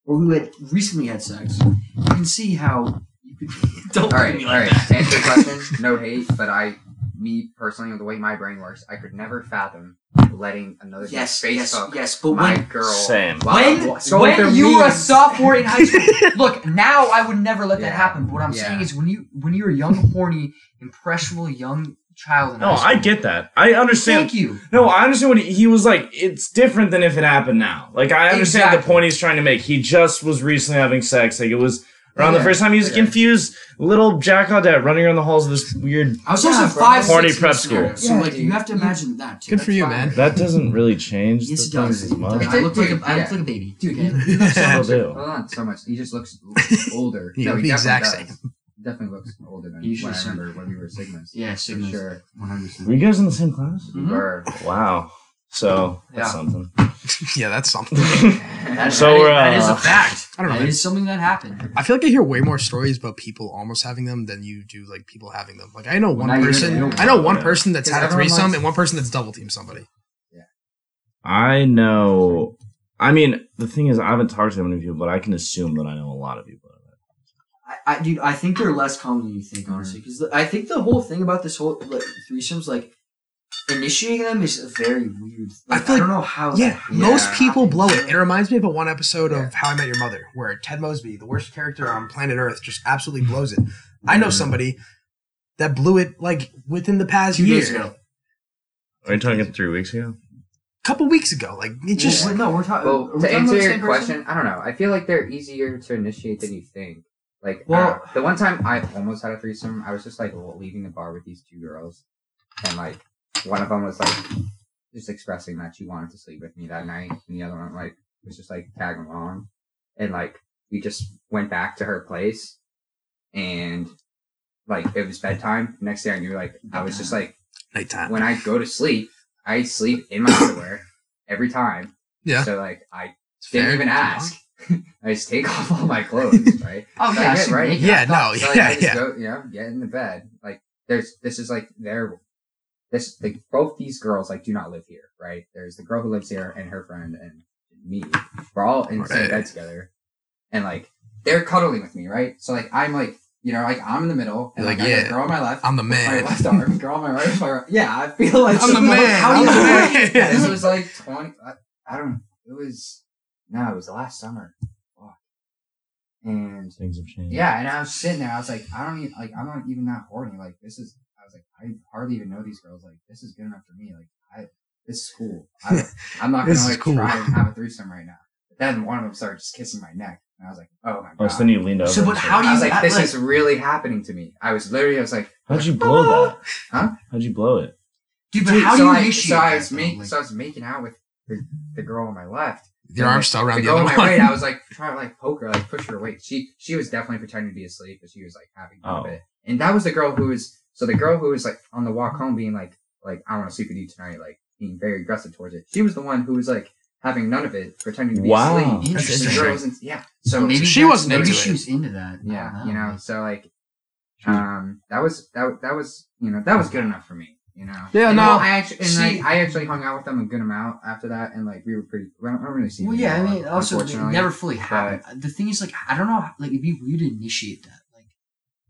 or who had recently had sex, you can see how you could. [LAUGHS] Don't All look at right, me like right. that. To answer your question, [LAUGHS] no hate, but I, me personally, the way my brain works, I could never fathom letting another dude Yes, face yes, yes. But my when girl. Same. when, wa- scrolling when through you were a sophomore in high school, [LAUGHS] look, now I would never let that happen. But what I'm Yeah. saying is, when you when you're a young, horny, impressionable young child in No, high I get that. I understand. Thank you. No, I understand what he, he was like. It's different than if it happened now. Like I understand the point he's trying to make. He just was recently having sex. Like it was Around the first time, he's a Okay. confused little Jack Audette running around the halls of this weird. I was Yeah, also bro. five Horny six prep months school. old, So Yeah, like dude. you have to imagine that too. Good for you, fine. man. That doesn't really change. Yes, it the does. as much. I look like a, look like a baby. Dude, okay? he, he do. Hold on, so much. He just looks [LAUGHS] older. Yeah, no, he the definitely exact does. same. Definitely looks older than You when I remember when we were Sigmas. Yeah, For Sigmas. sure. One hundred percent. Were you guys in the same class? We Mhm. were. Wow. So that's Yeah. something. [LAUGHS] yeah, that's something. [LAUGHS] That, So that is- we're, that is uh, a fact. I don't know, That man. is something that happened. I feel like I hear way more stories about people almost having them than you do like people having them. Like I know one now you're person, know I know one about person that's had a threesome likes- and one person that's double teamed somebody. Yeah. I know. I mean, the thing is, I haven't talked to that many people, but I can assume that I know a lot of people. I, I, dude, I think they're less common than you think, honestly. Because I think the whole thing about this whole like, threesomes, like initiating them, is a very weird. I feel Like, I, feel don't know how. Yeah, that happens. most people blow it. It reminds me of a one episode Yeah. of How I Met Your Mother, where Ted Mosby, the worst character on planet Earth, just absolutely blows it. I know somebody that blew it like within the past Two year, days ago. Are you talking three weeks ago? a couple weeks ago. Like it just Well, no, we're talking. Well, are to talking answer your same person? question, I don't know. I feel like they're easier to initiate than you think. Like, Well- well, the one time I almost had a threesome, I was just like leaving the bar with these two girls, and like one of them was like just expressing that she wanted to sleep with me that night, and the other one like was just like tagging along, and like we just went back to her place, and like it was bedtime. Next day I knew like I was just like nighttime. when I go to sleep, I sleep in my underwear every time. Yeah. So like I It's didn't even ask. [LAUGHS] I just take off all my clothes, [LAUGHS] right? Oh So yeah, ready. Yeah, no, [LAUGHS] So like, yeah, I just yeah. go, you know, get in the bed. Like there's this is like their this like both these girls like do not live here, right? There's the girl who lives here and her friend and me. We're all in the same bed together. And like they're cuddling with me, right? So like I'm like you know, like I'm in the middle and like, like, yeah, girl on my left. I'm the with My man. left arm, girl on my right, my right. Yeah, I feel like I'm [LAUGHS] the man. How do I'm you the know? man. This was like [LAUGHS] twenty. I, I don't. It was no. It was the last summer. Fuck. And Things have changed. yeah, and I was sitting there. I was like, I don't even like. I'm not even that horny. Like this is. I was like, I hardly even know these girls. Like this is good enough for me. Like I. This is cool. [LAUGHS] I, I'm not [LAUGHS] gonna like cool. try and [LAUGHS] have a threesome right now. But then one of them started just kissing my neck, and I was like, oh my god. Oh, so then you leaned over. So, but how do you? I you- was like, this like- is really happening to me. I was literally. I was like, How'd you blow that? Huh? How'd you blow it? Dude, but Dude, how so do you I, initiate so I was though? making Like- so I was making out with the, the girl on my left. Your And arm's still around the, girl other on one. my right. I was like trying to like poke her, like push her away. She she was definitely pretending to be asleep, but she was like having none of Oh. it. And that was the girl who was so the girl who was like on the walk home, being like like I want to sleep with you tonight, like being very aggressive towards it. She was the one who was like having none of it, pretending to be Wow. asleep. That's The interesting. girl wasn't- yeah. So So maybe she wasn't maybe into she was into that. Yeah, don't you know. So like, um, that was that that was you know that was good enough for me. You know. Yeah, And, no, well, I actually and see- I, I actually hung out with them a good amount after that, and like we were pretty. We don't, I don't really see. well, yeah, I mean, also never fully happened. The thing is, like, I don't know, like, it'd be weird to initiate that.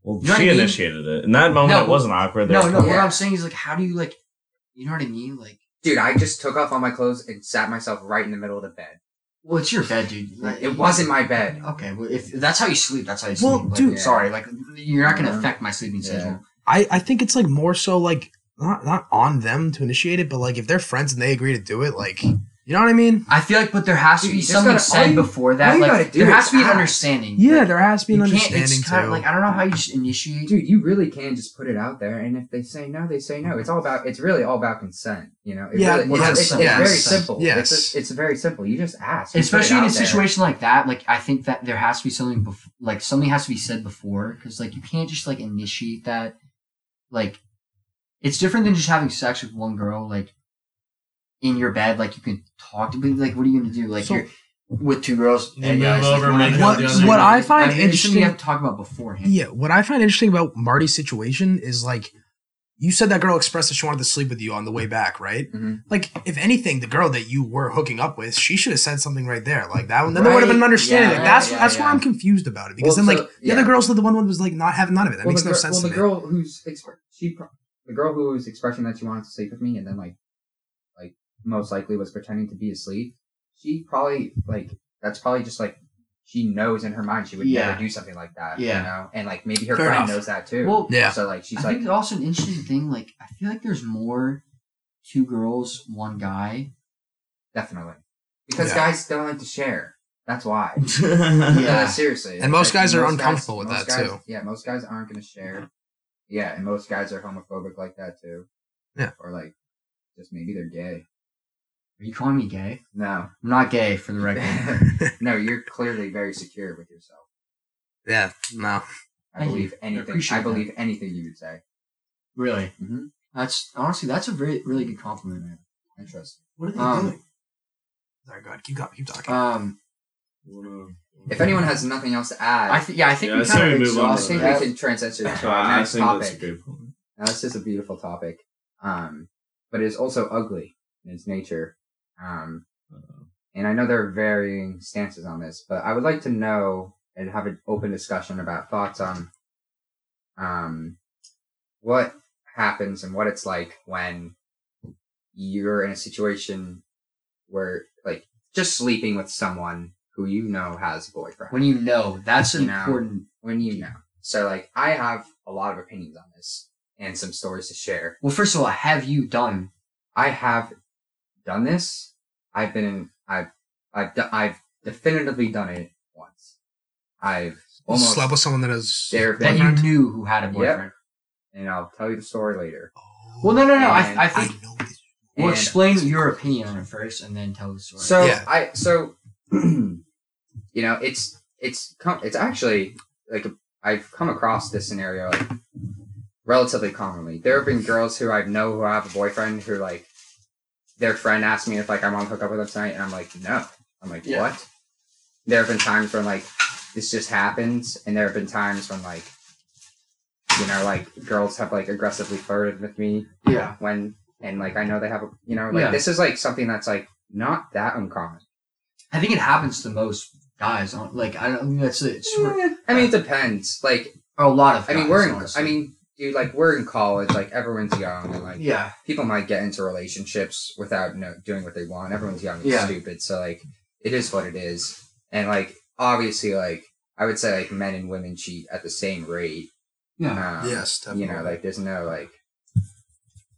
Like, Well, You know she I mean? initiated it. In that moment, No, it wasn't awkward. They no, were no. What I'm saying is, like, how do you like, you know what I mean? Like, Dude, I just took off all my clothes and sat myself right in the middle of the bed. well, it's your bed, dude. Like, It wasn't my bed. Okay, well, if that's how you sleep, that's how you Well, sleep. Like, dude- sorry, like, you're not gonna Yeah. affect my sleeping Yeah. schedule. I, I think it's like more so like not not on them to initiate it, but like if they're friends and they agree to do it, like you know what I mean? I feel like, but there has to be you just something gotta- all said you- before all that. you Like, gotta do there has to be an ask. understanding. Yeah, Like, there has to be an you can't. understanding It's kind too. of like I don't know how you just initiate. Dude, you really can just put it out there, and if they say no, they say no. It's all about. It's really all about consent. You know. It Yeah, really, well, it's, it's, yes. very simple. Yes. It's, it's very simple. You just ask. You put it especially in a out there. situation like that like i think that there has to be something bef- like something has to be said before because like you can't just like initiate that like it's different than just having sex with one girl like in your bed like you can talk to but like what are you gonna do like So- you're with two girls You hey, move guys, over, like, make what- what what. I find I mean, it's something you have to talk about beforehand Yeah, what I find interesting about Marty's situation is like you said that girl expressed that she wanted to sleep with you on the way back, right? Mhm. Like, if anything, the girl that you were hooking up with, she should have said something right there, like that. Then there would have been an understanding. yeah, like that's yeah, that's where. I'm confused about it because Well, then so- like the other yeah. girls, the one who was like not having none of it. That well, makes the, no gir- sense well, to the me. girl who's expre- she pro- the girl who was expressing that she wanted to sleep with me, and then like like most likely was pretending to be asleep. She probably like that's probably just like she knows in her mind she would Yeah. never do something like that. Yeah. you know, and like maybe her Fair friend enough. knows that too. well Yeah. So like she's i like think also an interesting thing like i feel like there's more two girls one guy definitely because Yeah. guys don't like to share. That's why. [LAUGHS] yeah. Yeah, seriously. And most guys are most uncomfortable with that, guys- too. Yeah, most guys aren't gonna share. Yeah, and most guys are homophobic like that too. Yeah. Or like, just maybe they're gay. Are you calling me gay? No, I'm not gay, for the record. [LAUGHS] no, you're clearly very secure with yourself. Yeah, no. I Thank believe I anything. appreciate I believe anything you would say. really? hmm That's honestly that's a very really good compliment, man. Interesting. What are they Um, doing? Sorry, go ahead. Keep, keep talking. Um, If anyone has nothing else to add, I think yeah, I think Yeah, we kind of we move on I think that. we can transition to our I next think that's a topic. point. Now, this is a beautiful topic, um, but it is also ugly in its nature. Um, and I know there are varying stances on this, but I would like to know and have an open discussion about thoughts on um, what happens and what it's like when you're in a situation where, like, just sleeping with someone who you know has a boyfriend when you know that's You know. important. when you know. So like I have a lot of opinions on this and some stories to share. Well, first of all, have you done? I have done this. I've been in, I've I've do- I've definitively done it once. I've almost Slept with someone that has. there have That been, you knew who had a boyfriend. and I'll tell you the story later. Oh, well, no, no, no. And I, I I think know this. we'll And- explain your opinion on it first, and then tell the story. So Yeah. I so [CLEARS THROAT] you know it's it's come it's actually like I've come across this scenario like relatively commonly. There have been girls who I know who have a boyfriend who like their friend asked me if like I want to hook up with them tonight, and I'm like no. I'm like Yeah. what? There have been times when like this just happens, and there have been times when like you know like girls have like aggressively flirted with me yeah, when and like I know they have a you know like Yeah. this is like something that's like not that uncommon. I think it happens to most guys. On like I don't. I mean, that's it's Eh, I mean, it depends. Like, a lot of. I mean, we're in. honestly. I mean, dude, like we're in college. Like everyone's young, and like yeah, people might get into relationships without no, doing what they want. Everyone's young and Yeah. stupid, so like it is what it is. And like obviously, like I would say, like men and women cheat at the same rate. yeah. Um, Yes, You know, like there's no like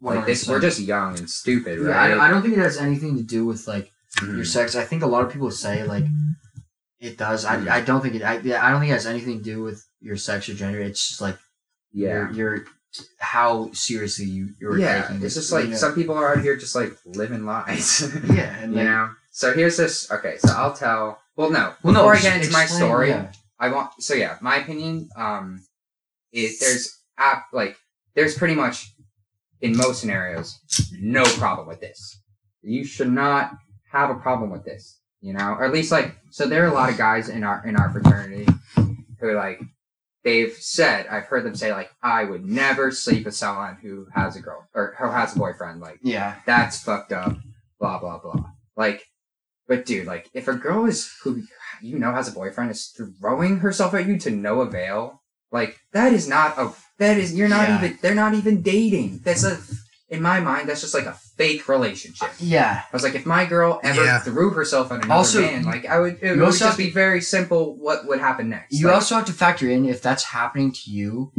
like this. We're just young and stupid, Yeah, right? don't- I don't think it has anything to do with like Mhm. your sex. I think a lot of people say like it does. I, I don't think it. I, yeah, I don't think it has anything to do with your sex or gender. It's just like yeah. your, your how seriously you you're Yeah, taking it's this, just like you know? some people are out here just like living lies. [LAUGHS] yeah, and you like, know. So here's this. Okay, so I'll tell. Well, no. well, no, Before I get into my story, yeah. I want. So yeah, my opinion. Um, is there's app like there's pretty much in most scenarios no problem with this. You should not have a problem with this. You know, or at least like so there are a lot of guys in our in our fraternity who are like they've said I've heard them say like I would never sleep with someone who has a girl or who has a boyfriend like yeah, that's fucked up, blah blah blah. Like, but dude, like, if a girl is who you know has a boyfriend is throwing herself at you to no avail, like that is not a that is you're not Yeah. even they're not even dating. That's a in my mind that's just like a fake relationship. yeah. I was like, if my girl ever Yeah. threw herself at another Also, man, like I would, it would just have be very simple. What would happen next? You Like, also have to factor in if that's happening to you,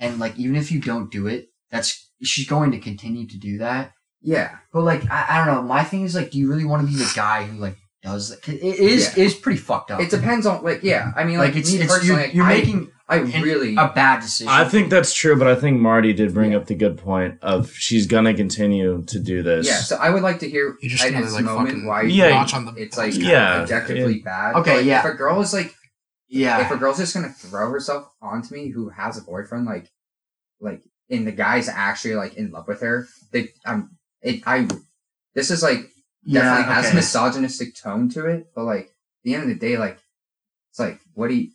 and like even if you don't do it, that's she's going to continue to do that. yeah, But like I, I don't know. My thing is like, do you really want to be the guy who like does that? 'Cause It is Yeah. it is pretty fucked up. it depends on like yeah. I mean, like, like it's me it's personally, you're, you're I- making I really a bad decision. I think that's true, but I think Marty did bring up the good point of she's gonna continue to do this. Yeah, so I would like to hear You just at gotta this like moment fucking why Yeah. notch on the. it's like Yeah. objectively bad. Okay, Like, yeah. If a girl is like, yeah. if a girl's just gonna throw herself onto me who has a boyfriend, like, like, and the guy's actually like in love with her, they, um, it, I, this is like definitely yeah, has okay. a misogynistic tone to it, but like, at the end of the day, like, it's like, what do you,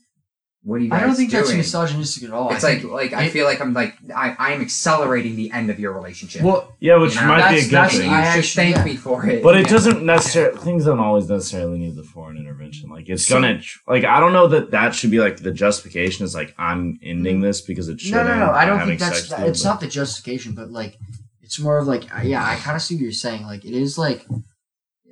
what are you guys I don't think doing? that's misogynistic at all. it's I like, think like I it- feel like I'm like I I am accelerating the end of your relationship. well, Yeah, which You know, might be a good that's- you thing. I should actually- thank yeah. me for it. But it Yeah. doesn't necessarily things don't always necessarily need the foreign intervention. Like it's So- gonna like I don't know that that should be like the justification is like I'm ending this because it should. no, no, no. I don't think that's that, it's you, not the justification, but like it's more of like yeah. I kind of see what you're saying. Like it is like,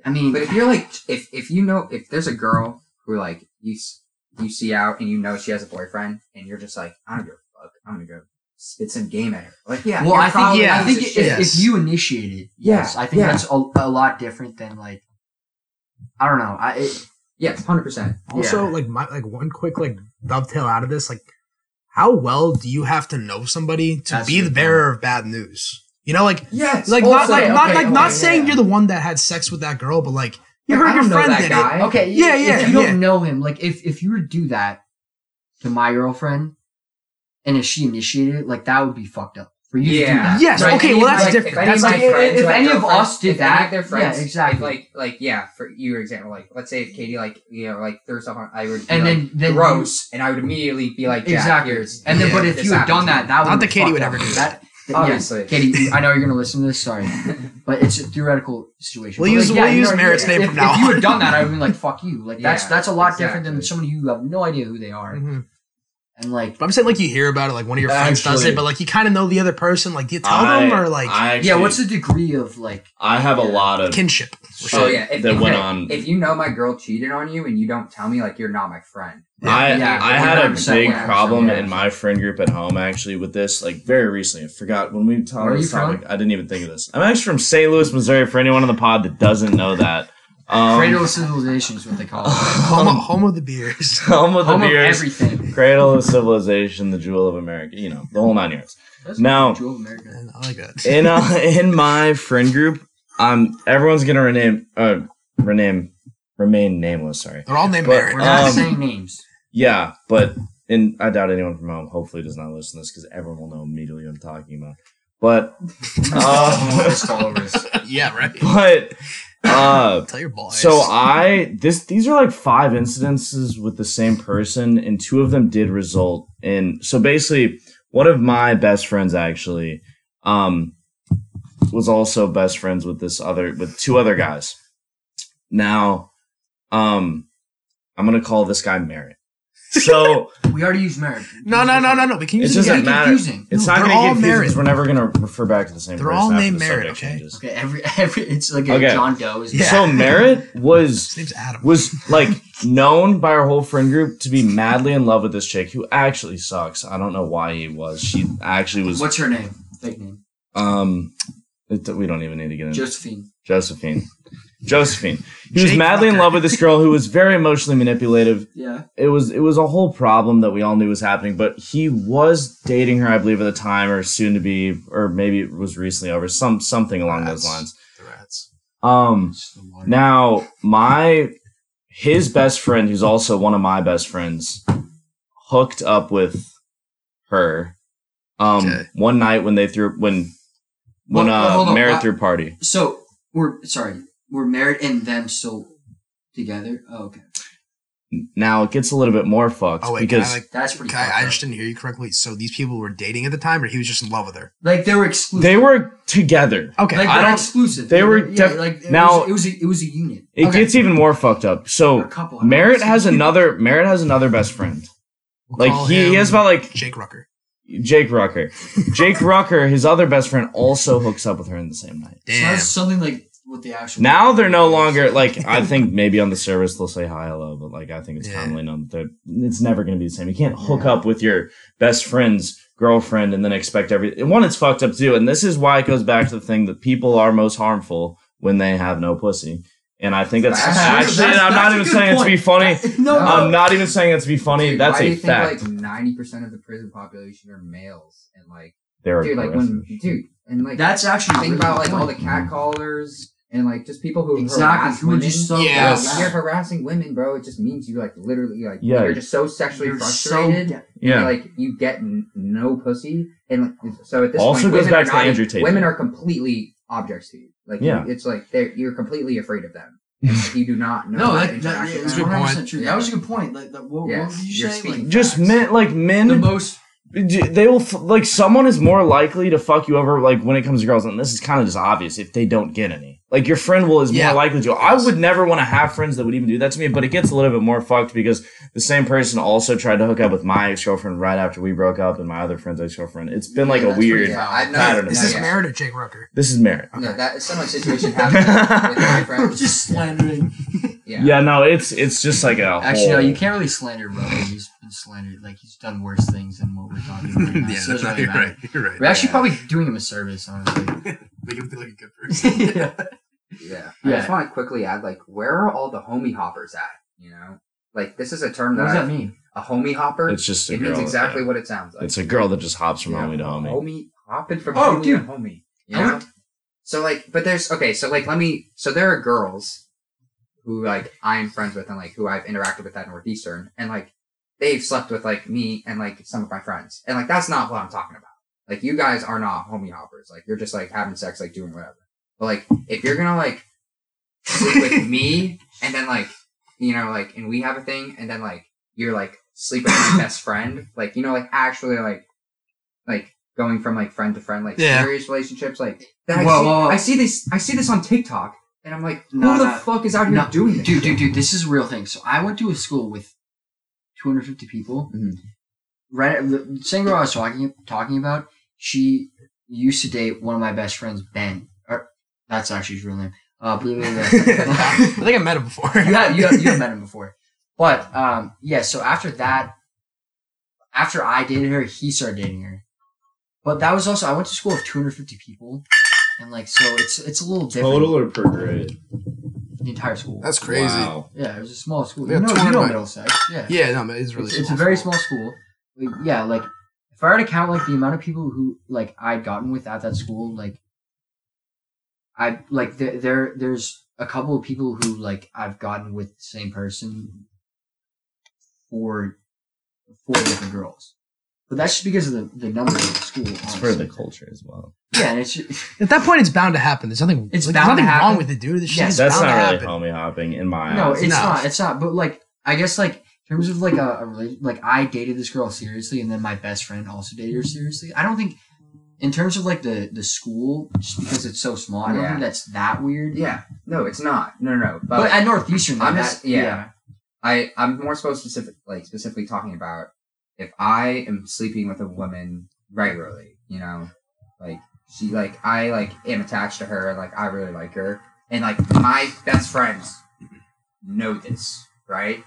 I mean, But if you're like, if if you know, if there's a girl who like you s- you see out and you know she has a boyfriend, and you're just like, I don't give a fuck, I'm gonna go spit some game at her. Like, yeah, well, I think yeah, a I piece think if. Yes. if you initiate it, yes, Yeah, I think yeah. that's a, a lot different than like I don't know. I it, Yes, hundred percent. Also, like my like one quick like dovetail out of this, like how well do you have to know somebody to That's be the good bearer of bad news? You know, like Yes. like not Also- like not okay, like not okay, saying yeah. you're the one that had sex with that girl, but like you Like, heard I your don't know friend that did guy. it. Okay, Yeah, yeah, If you don't yeah. know him, like if if you were to do that to my girlfriend, and if she initiated it, like that would be fucked up for you to do Yeah. that. Yes, Right, okay, any well that's my- different. If any That's of my like if- friends if any of us did if any of that- their friends, yeah, exactly. if, like, like, yeah, for your example, like, let's say if Katie, like, you know, like, threw stuff I would, be And like, then- then you- gross, and I would immediately be like, Jack, exactly. here's, And then, Yeah, but if you had done that, that would Not be that Katie would ever do that. That- Obviously. yeah, Katie, I know you're gonna listen to this. Sorry, [LAUGHS] but it's a theoretical situation. We'll But, use- like, yeah, we'll you use know, Merritt's if, name if, from now If you had done that, I would have been like, "Fuck you!" Like that's Yeah, that's a lot different than someone somebody you have no idea who they are, Mhm. And like, But I'm saying like you hear about it, like one of your friends does it, but like you kind of know the other person. Like, do you tell I- them or like I actually, yeah, what's the degree of like? I have a lot of kinship? Oh yeah, if, that if, went on. If you know my girl cheated on you and you don't tell me, like, you're not my friend. I Yeah, I had a big problem yeah. in my friend group at home actually with this like very recently. I forgot when we talked are about you this topic. from? I didn't even think of this. I'm actually from St. Louis, Missouri. For anyone on the pod that doesn't know that, um, Cradle of civilization is what they call it. [LAUGHS] Home, home of the beers. [LAUGHS] home of the Home of everything. cradle of civilization, the jewel of America. You know the whole nine yards. That's Now- Jewel of America. I like that. [LAUGHS] in uh, in my friend group, um, everyone's gonna rename uh rename remain nameless. Sorry. They're all named But- Merritt. We're not Um, saying names. Yeah, but and I doubt anyone from home hopefully does not listen to this because everyone will know immediately what I'm talking about. But uh, Just all over us. yeah, right. but uh [LAUGHS] Tell your boys. so I this these are like five incidences with the same person and two of them did result in so basically one of my best friends actually um was also best friends with this other with two other guys. Now um I'm to call this guy Merritt. So [LAUGHS] We already used Merritt. no, no, no, no, no. We can it use it doesn't again. matter. confusing. It's No, not they're going all to get confusing because we're never going to refer back to the same They're person all named the Merritt, okay? changes. Okay, every every it's like a Okay. John Doe. Is Yeah. So [LAUGHS] Merritt was His name's Adam. was like [LAUGHS] known by our whole friend group to be madly in love with this chick who actually sucks. I don't know why he was. She actually was. What's her name? Fake name. Um, it, we don't even need to get into Josephine. Josephine. Josephine. He was Jake madly in Rucker. love with this girl who was very emotionally manipulative. [LAUGHS] Yeah. It was it was a whole problem that we all knew was happening. But he was dating her, I believe, at the time, or soon to be, or maybe it was recently over. Some something along those lines. The rats. Um. Now, my his best friend, who's also one of my best friends, hooked up with her. Um, Okay. one night when they threw when when Well, well, hold uh on. Merritt I- threw party. So we're sorry. We're married and them still together. Oh, okay. Now it gets a little bit more fucked Oh wait, because I, like, That's pretty. can I, I just didn't hear you correctly. So these people were dating at the time, or he was just in love with her. like they were exclusive. they were together. Okay, like I don't- exclusive. they were yeah, def- like it now- was, it was a, it was a unit. It Okay. gets even more fucked up. So couple. I don't know. Merritt has another Merritt has another best friend. We'll Like he, he has about like Jake Rucker. Jake Rucker. Jake [LAUGHS] Rucker, his other best friend, also hooks up with her in the same night. So Damn. that's something like what the actual. Now they're no longer like I [LAUGHS] think maybe on the service they'll say hi hello, but like I think it's Yeah. commonly known that it's never going to be the same. You can't hook up with your best friend's girlfriend and then expect every one. It's fucked up too, and this is why it goes back to the thing that people are most harmful when they have no pussy. And I think that's That's- actually that's- I'm not that's a even good saying it to be funny. no, No. I'm not even saying it to be funny. Dude, that's why do a you fact. think like ninety percent of the prison population are males? And like, They're dude, like aggressive. when, dude, and like, That's actually think really about good like all the mm-hmm. cat callers and like just people who Exactly. harass Who women. just so Yeah. Bro, when you're harassing women, bro, it just means you like literally like Yeah. you're just so sexually You're frustrated. de- yeah. like you get n- no pussy, and like, so at this Also point, goes back to not- Andrew Tate. Women are completely objects to you. Like, Yeah. you, it's like they're you're completely afraid of them. Like, [LAUGHS] you do not know. No, how that, that, yeah, that's a good point. true. Yeah. That was a good point. Like, the, what, Yeah, what did you you're say? Like, just men like men the most. They will f- like someone is more likely to fuck you over like when it comes to girls and this is kind of just obvious if they don't get any like your friend will is Yeah. more likely to i would never want to have friends that would even do that to me but it gets a little bit more fucked because the same person also tried to hook up with my ex-girlfriend right after we broke up and my other friend's ex-girlfriend it's been like Yeah, a that's pretty weird Yeah, I know. pattern of Is Yeah, this yeah. Merritt or Jake Rucker? this is Merritt No, that similar situation happened with my [LAUGHS] friends. just slandering. Yeah. yeah. no it's it's just like a Actually, no, you can't really slander Roman. He's been slandered. Like, he's done worse things than what we're talking about. right [LAUGHS] now, yeah, so that's right. really You're matter. right. You're right. We're actually Yeah. probably doing him a service, honestly. [LAUGHS] Make him feel like a good person. [LAUGHS] yeah. Yeah. I Yeah. just want to quickly add, like, where are all the homie hoppers at? You know, like this is a term that. What that, does that I- mean? a homie hopper. It's just a it girl. means exactly yeah. what it sounds like. It's a girl that just hops from Yeah, homie to homie. Homie hopping from Oh, homie dude. to homie. You know? So like, but there's okay. So like, let me. So there are girls who like I'm friends with and like who I've interacted with at Northeastern, and like they've slept with like me and like some of my friends, and like that's not what I'm talking about. Like you guys are not homie hoppers. Like you're just like having sex, like doing whatever. But like if you're gonna like sleep with me [LAUGHS] and then like you know like and we have a thing and then like you're like sleeping with my best friend, like you know like actually like like going from like friend to friend, like Yeah. serious relationships, like that I, Whoa, see, whoa, whoa. I see this I see this on TikTok and I'm like, who No, the no. fuck is out here No, doing this? Dude, dude, dude, this is a real thing. So I went to a school with 250 people. Mhm. Right, the same girl I was talking talking about. She used to date one of my best friends, Ben. Or that's actually his real name. Uh, blah, blah, blah. [LAUGHS] I think I met him before. you have you have, you have met him before, but um, yeah. So after that, after I dated her, he started dating her. But that was also I went to school with 250 people, and like so it's it's a little different. Total or per grade? The entire school. That's crazy. Wow. yeah, it was a small school. Yeah, you know, you know Middlesex. Yeah, Yeah, no, man, it's really. it's, it's a very small school. Like, yeah, like if I were to count like the amount of people who like I'd gotten with at that school, like I like there, there there's a couple of people who like I've gotten with the same person for four different girls. But that's just because of the, the numbers of the school. It's for the culture as well. Yeah, and it's [LAUGHS] At that point, it's bound to happen. There's nothing. It's like, bound to there's nothing wrong with it, dude. This shit Yes. is That's bound not to really happen. homie hopping in my no, eyes. it's No. not. It's not. But like, I guess like in terms of like a, a rela- like I dated this girl seriously, and then my best friend also dated her seriously. I don't think, in terms of like the the school, just because it's so small, I don't Yeah. think that's that weird. Yeah, no, it's not. No, no, no. But, But at Northeastern, I'm that, just- yeah. I I'm more so specific, like specifically talking about if I am sleeping with a woman regularly, you know, like she like I like am attached to her, like I really like her, and like my best friends know this, right?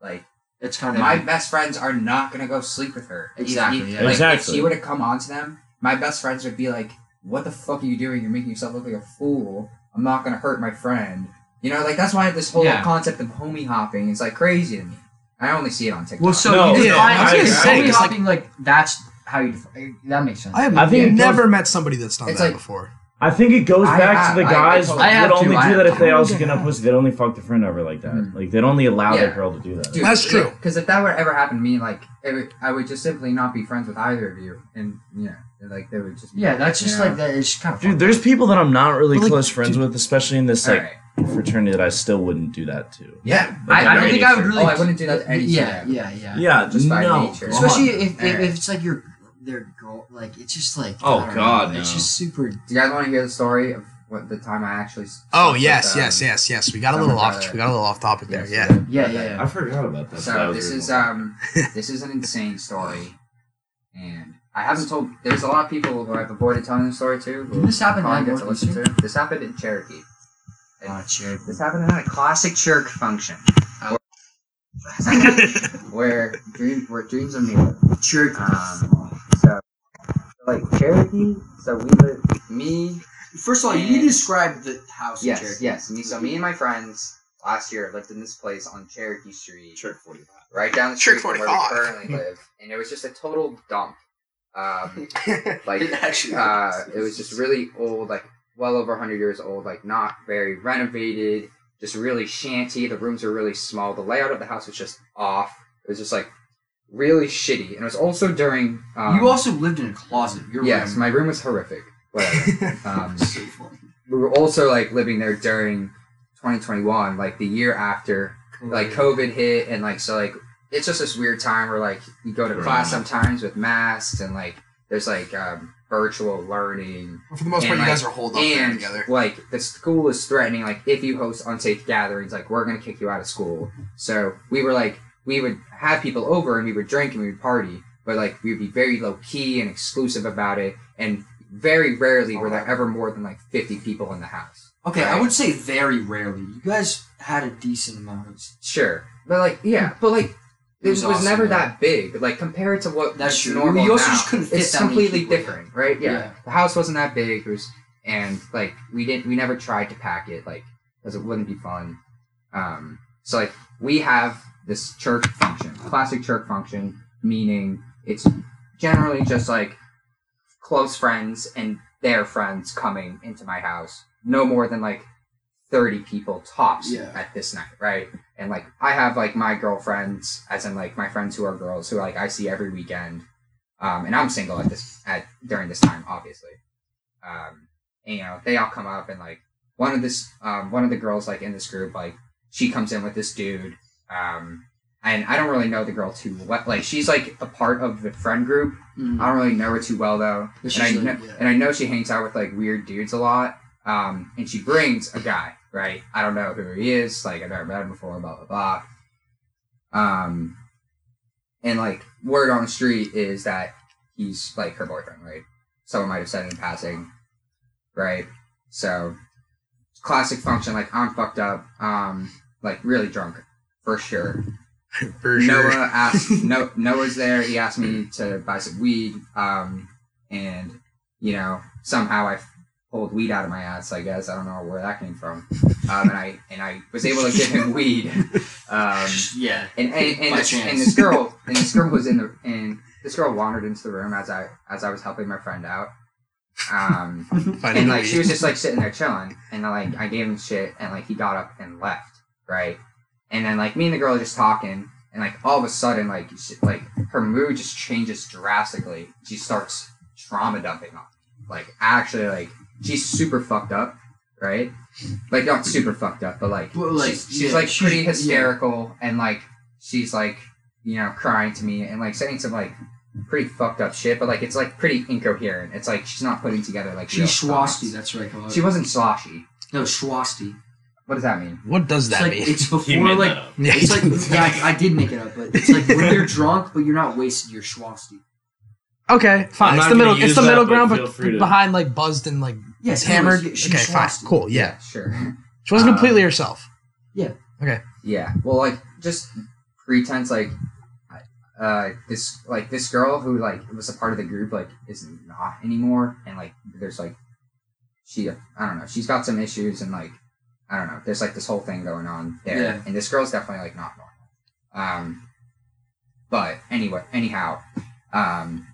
Like it's kind of my best friends are not gonna go sleep with her. If- Exactly, if- yeah. Like, If she were to come on to them, my best friends would be like, "What the fuck are you doing? You're making yourself look like a fool. I'm not gonna hurt my friend." You know, like that's why this whole Yeah. concept of homie hopping is like crazy to me. I only see it on TikTok. well, so No, you yeah, define I was homie gonna say, it's like- like that's how you define. That makes sense. I have I think never goes- met somebody that's done It's that like- before. I think it goes I back have- to the I- I guys totally- I have that only too, I do that have if they also get up pussy. They'd only fuck the friend over like that. Mhm. Like they'd only allow Yeah. their girl to do that. Dude, That's true. Because if that were ever happened to me, like it would, I would just simply not be friends with either of you, and yeah, like they would just. yeah, that's just you know? like that. It's kind of Dude, there's people that I'm not really But, like, close friends with, especially in this like Alright. Fraternity that I still wouldn't do that to. Yeah, Like, I, I don't think I would really. Oh, I wouldn't do that to any Yeah, student. yeah, yeah. Yeah, Just by no. nature. Especially if, if, Alright. if it's like your their girl, like it's just like Oh, God, know, it's just super. Do you guys want to hear the story of what the time I actually? Oh slept with, yes, um, yes, yes, yes. We got a little off. brother? We got a little off topic there. Yes, Yeah. Yeah, yeah, yeah. I forgot about that. That So was this really is cool. um this is an insane story, and I haven't told. There's a lot of people who I've avoided telling the story to. Didn't this happen probably at get to listen to. This happened in Cherokee. Oh, cheer. This happened at a classic church function. Oh. [LAUGHS] where dream where dreams are made. Cheer. Um, so like Cherokee. So we live. Me. First of all, you need to describe the house. in Yes. Cherokee. Yes. Me. So me and my friends last year lived in this place on Cherokee Street. Church 45. right down the street from where we currently live, and it was just a total dump. Um, [LAUGHS] like It actually uh, it was just really old, like well over 100 years old, like not very renovated, just really shanty. The rooms were really small. The layout of the house was just off. It was just like really shitty, and it was also during. Um, you also lived in a closet. Your yes, room. my room was horrific. Whatever. [LAUGHS] um, So we were also like living there during 2021, like the year after like COVID hit, and like so like it's just this weird time where like you go to class sometimes with masks, and like there's like um, virtual learning, For the most And, part, you guys are holed up and together. like the school is threatening like if you host unsafe gatherings, like we're gonna kick you out of school. So we were like we would have people over and we would drink and we would party, but like we would be very low key and exclusive about it, and very rarely were there ever more than like 50 people in the house. Okay, I would say very rarely. You guys had a decent amount. Sure, but like yeah, but like It it was was, awesome, never that big. Like compared to what That's true. normal You also now, just couldn't fit it's completely different, right? Yeah. Yeah. the house wasn't that big. It was, and like we didn't, we never tried to pack it, like because it wouldn't be fun. Um, So like we have this church function, classic church function, meaning it's generally just like close friends and their friends coming into my house. No more than like 30 people tops Yeah. at this night, right? And like I have like my girlfriends, as in like my friends who are girls who like I see every weekend. Um, and I'm single at this at during this time, obviously. Um, and, you know, they all come up and like one of this um, one of the girls like in this group like she comes in with this dude um, and I don't really know the girl too well. Like she's like a part of the friend group. Mm. I don't really know her too well though, and I know, yeah. and I know she hangs out with like weird dudes a lot. Um, and she brings a guy, right? I don't know who he is. Like I've never met him before. Blah blah blah. Um, and like word on the street is that he's like her boyfriend, right? Someone might have said it in passing, right? So classic function. Like I'm fucked up. Um, like really drunk for sure. [LAUGHS] For sure. Noah asked. no, Noah's there. He asked me to buy some weed. Um, and you know somehow I pulled weed out of my ass. I guess I don't know where that came from. Um, and I and I was able to give him weed. Um, yeah. and and, and, By this, and this girl [LAUGHS] and this girl was in the and this girl wandered into the room as I as I was helping my friend out. Um, [LAUGHS] and like she was just like sitting there chilling, and like I gave him shit, and like he got up and left, right? And then like me and the girl are just talking, and like all of a sudden like she, like her mood just changes drastically. She starts trauma dumping on me, like actually like she's super fucked up, right? Like not super fucked up, but like, Well, like, she's, she's yeah, like she's- pretty yeah. hysterical, and like she's like you know crying to me and like saying some like pretty fucked up shit, but like it's like pretty incoherent. It's like she's not putting together like She's thoughts. Swasti, that's right. Call it. She wasn't sloshy. no, Swasti. What does that mean? what does It's that like mean? it's [LAUGHS] before like that it's like yeah, I, I did make it up, but it's like when you're [LAUGHS] drunk, but you're not wasted. You're Swasti. okay, fine. It's the middle. It's the middle but ground, feel but behind like buzzed and like Yes, hammered. anyways, she's Okay, fine, cool. Yeah, sure. she wasn't Um, completely herself. Yeah. Okay. Yeah. Well, like just pretense, like uh, this like this girl who like was a part of the group like is not anymore, and like there's like she I don't know she's got some issues and like I don't know there's like this whole thing going on there, Yeah. and this girl's definitely like not normal. Um, but anyway, anyhow, um,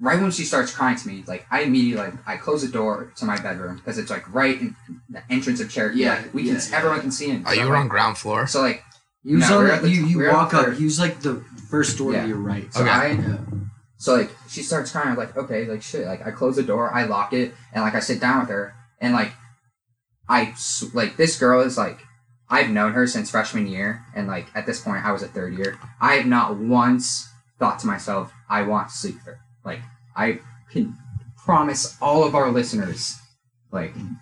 right when she starts crying to me, like I immediately like I close the door to my bedroom because it's like right in the entrance of Cherokee. Yeah, like, we yeah, can yeah. everyone can see in. Oh, you So, were on ground floor. So like You No, on the, you you walk up. third. He was like the first door Yeah. to your right. So Okay. I Yeah. so like she starts crying. I'm like, okay, like shit. Like I close the door, I lock it, and like I sit down with her, and like I s- like this girl is like I've known her since freshman year, and like at this point I was a third year. I have not once thought to myself, I want to sleep with her. Like I can promise all of our listeners, like mm-hmm.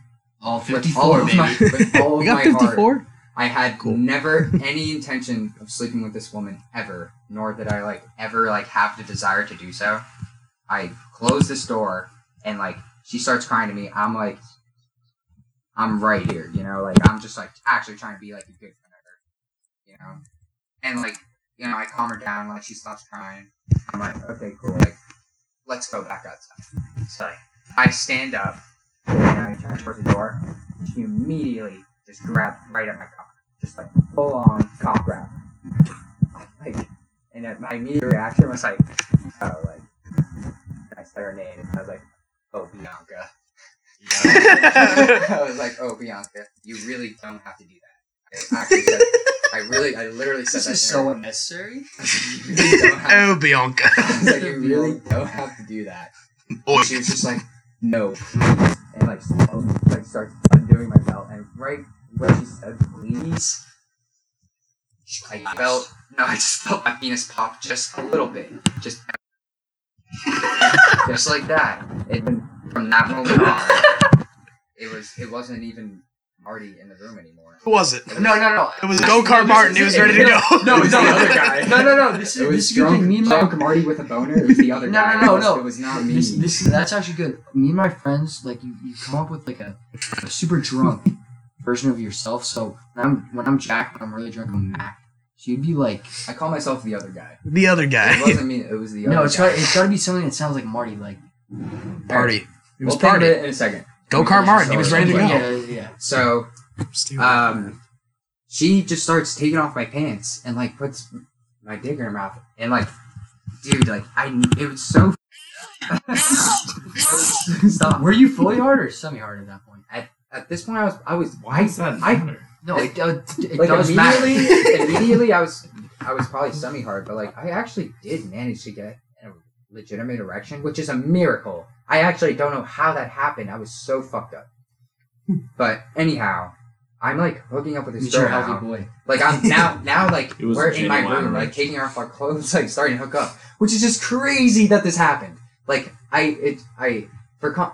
All with 54, all of baby. my with [LAUGHS] all We of got my fifty heart. I had Cool. never [LAUGHS] any intention of sleeping with this woman ever, nor did I like ever like have the desire to do so. I close this door and like she starts crying to me. I'm like, I'm right here, you know, like I'm just like actually trying to be like a good friend of her, you know, and like you know I calm her down, like she stops crying. I'm like, okay, cool, like let's go back outside. So like, I stand up and I turn towards the door. and She immediately just grabbed right at my cock, just like full on cock grab. Like, and my immediate reaction was like, oh, like, I said her name, I was like, oh, Bianca. [LAUGHS] I was like, oh, Bianca, you really don't have to do that. I said, I really, I literally said This that is to so her. unnecessary. [LAUGHS] You really don't have oh, Bianca. I was like, you really [LAUGHS] don't have to do that. Boy. She was just like, no. And like, like starts undoing my belt. And right where she said, please, I felt, no, I just felt my penis pop just a little bit. Just, [LAUGHS] just like that. And from that moment on, it was, it wasn't even Marty in the room anymore. Who was it? No, no, no. It was Go Kart Martin. He was ready to go. No, It was no, no, guy. no, no, no. This is It was this is good drunk, thing. Me and my drunk Marty with a boner. It was the other No, guy. no, no, It no. It was not me. This, this that's actually good. Me and my friends, like you, you come up with like a, a super drunk version of yourself. So when I'm when I'm Jack, when I'm really drunk, I'm Mac. So you'd be like, I call myself the other guy. The other guy. It wasn't me. It was the other no, it's guy. got it's got to be something that sounds like Marty. Like Party. It was We'll think party. it in a second. Go Kart Martin. He was ready to go. yeah, yeah. So, um, she just starts taking off my pants and like puts my dick in her mouth and like, dude, like I, it was so. [LAUGHS] Stop. Were you fully hard or semi hard at that point? At, at this point, I was I was Why does that I- No, it, uh, it [LAUGHS] like does matter. immediately. [LAUGHS] immediately, I was I was probably semi hard, but like I actually did manage to get a legitimate erection, which is a miracle. I actually don't know how that happened. I was so fucked up. [LAUGHS] But anyhow, I'm like hooking up with this You're girl a healthy now. boy. Like I'm [LAUGHS] now now like It was we're in my genuine room, like taking off our clothes, [LAUGHS] like starting to hook up, which is just crazy that this happened. Like I it I for con-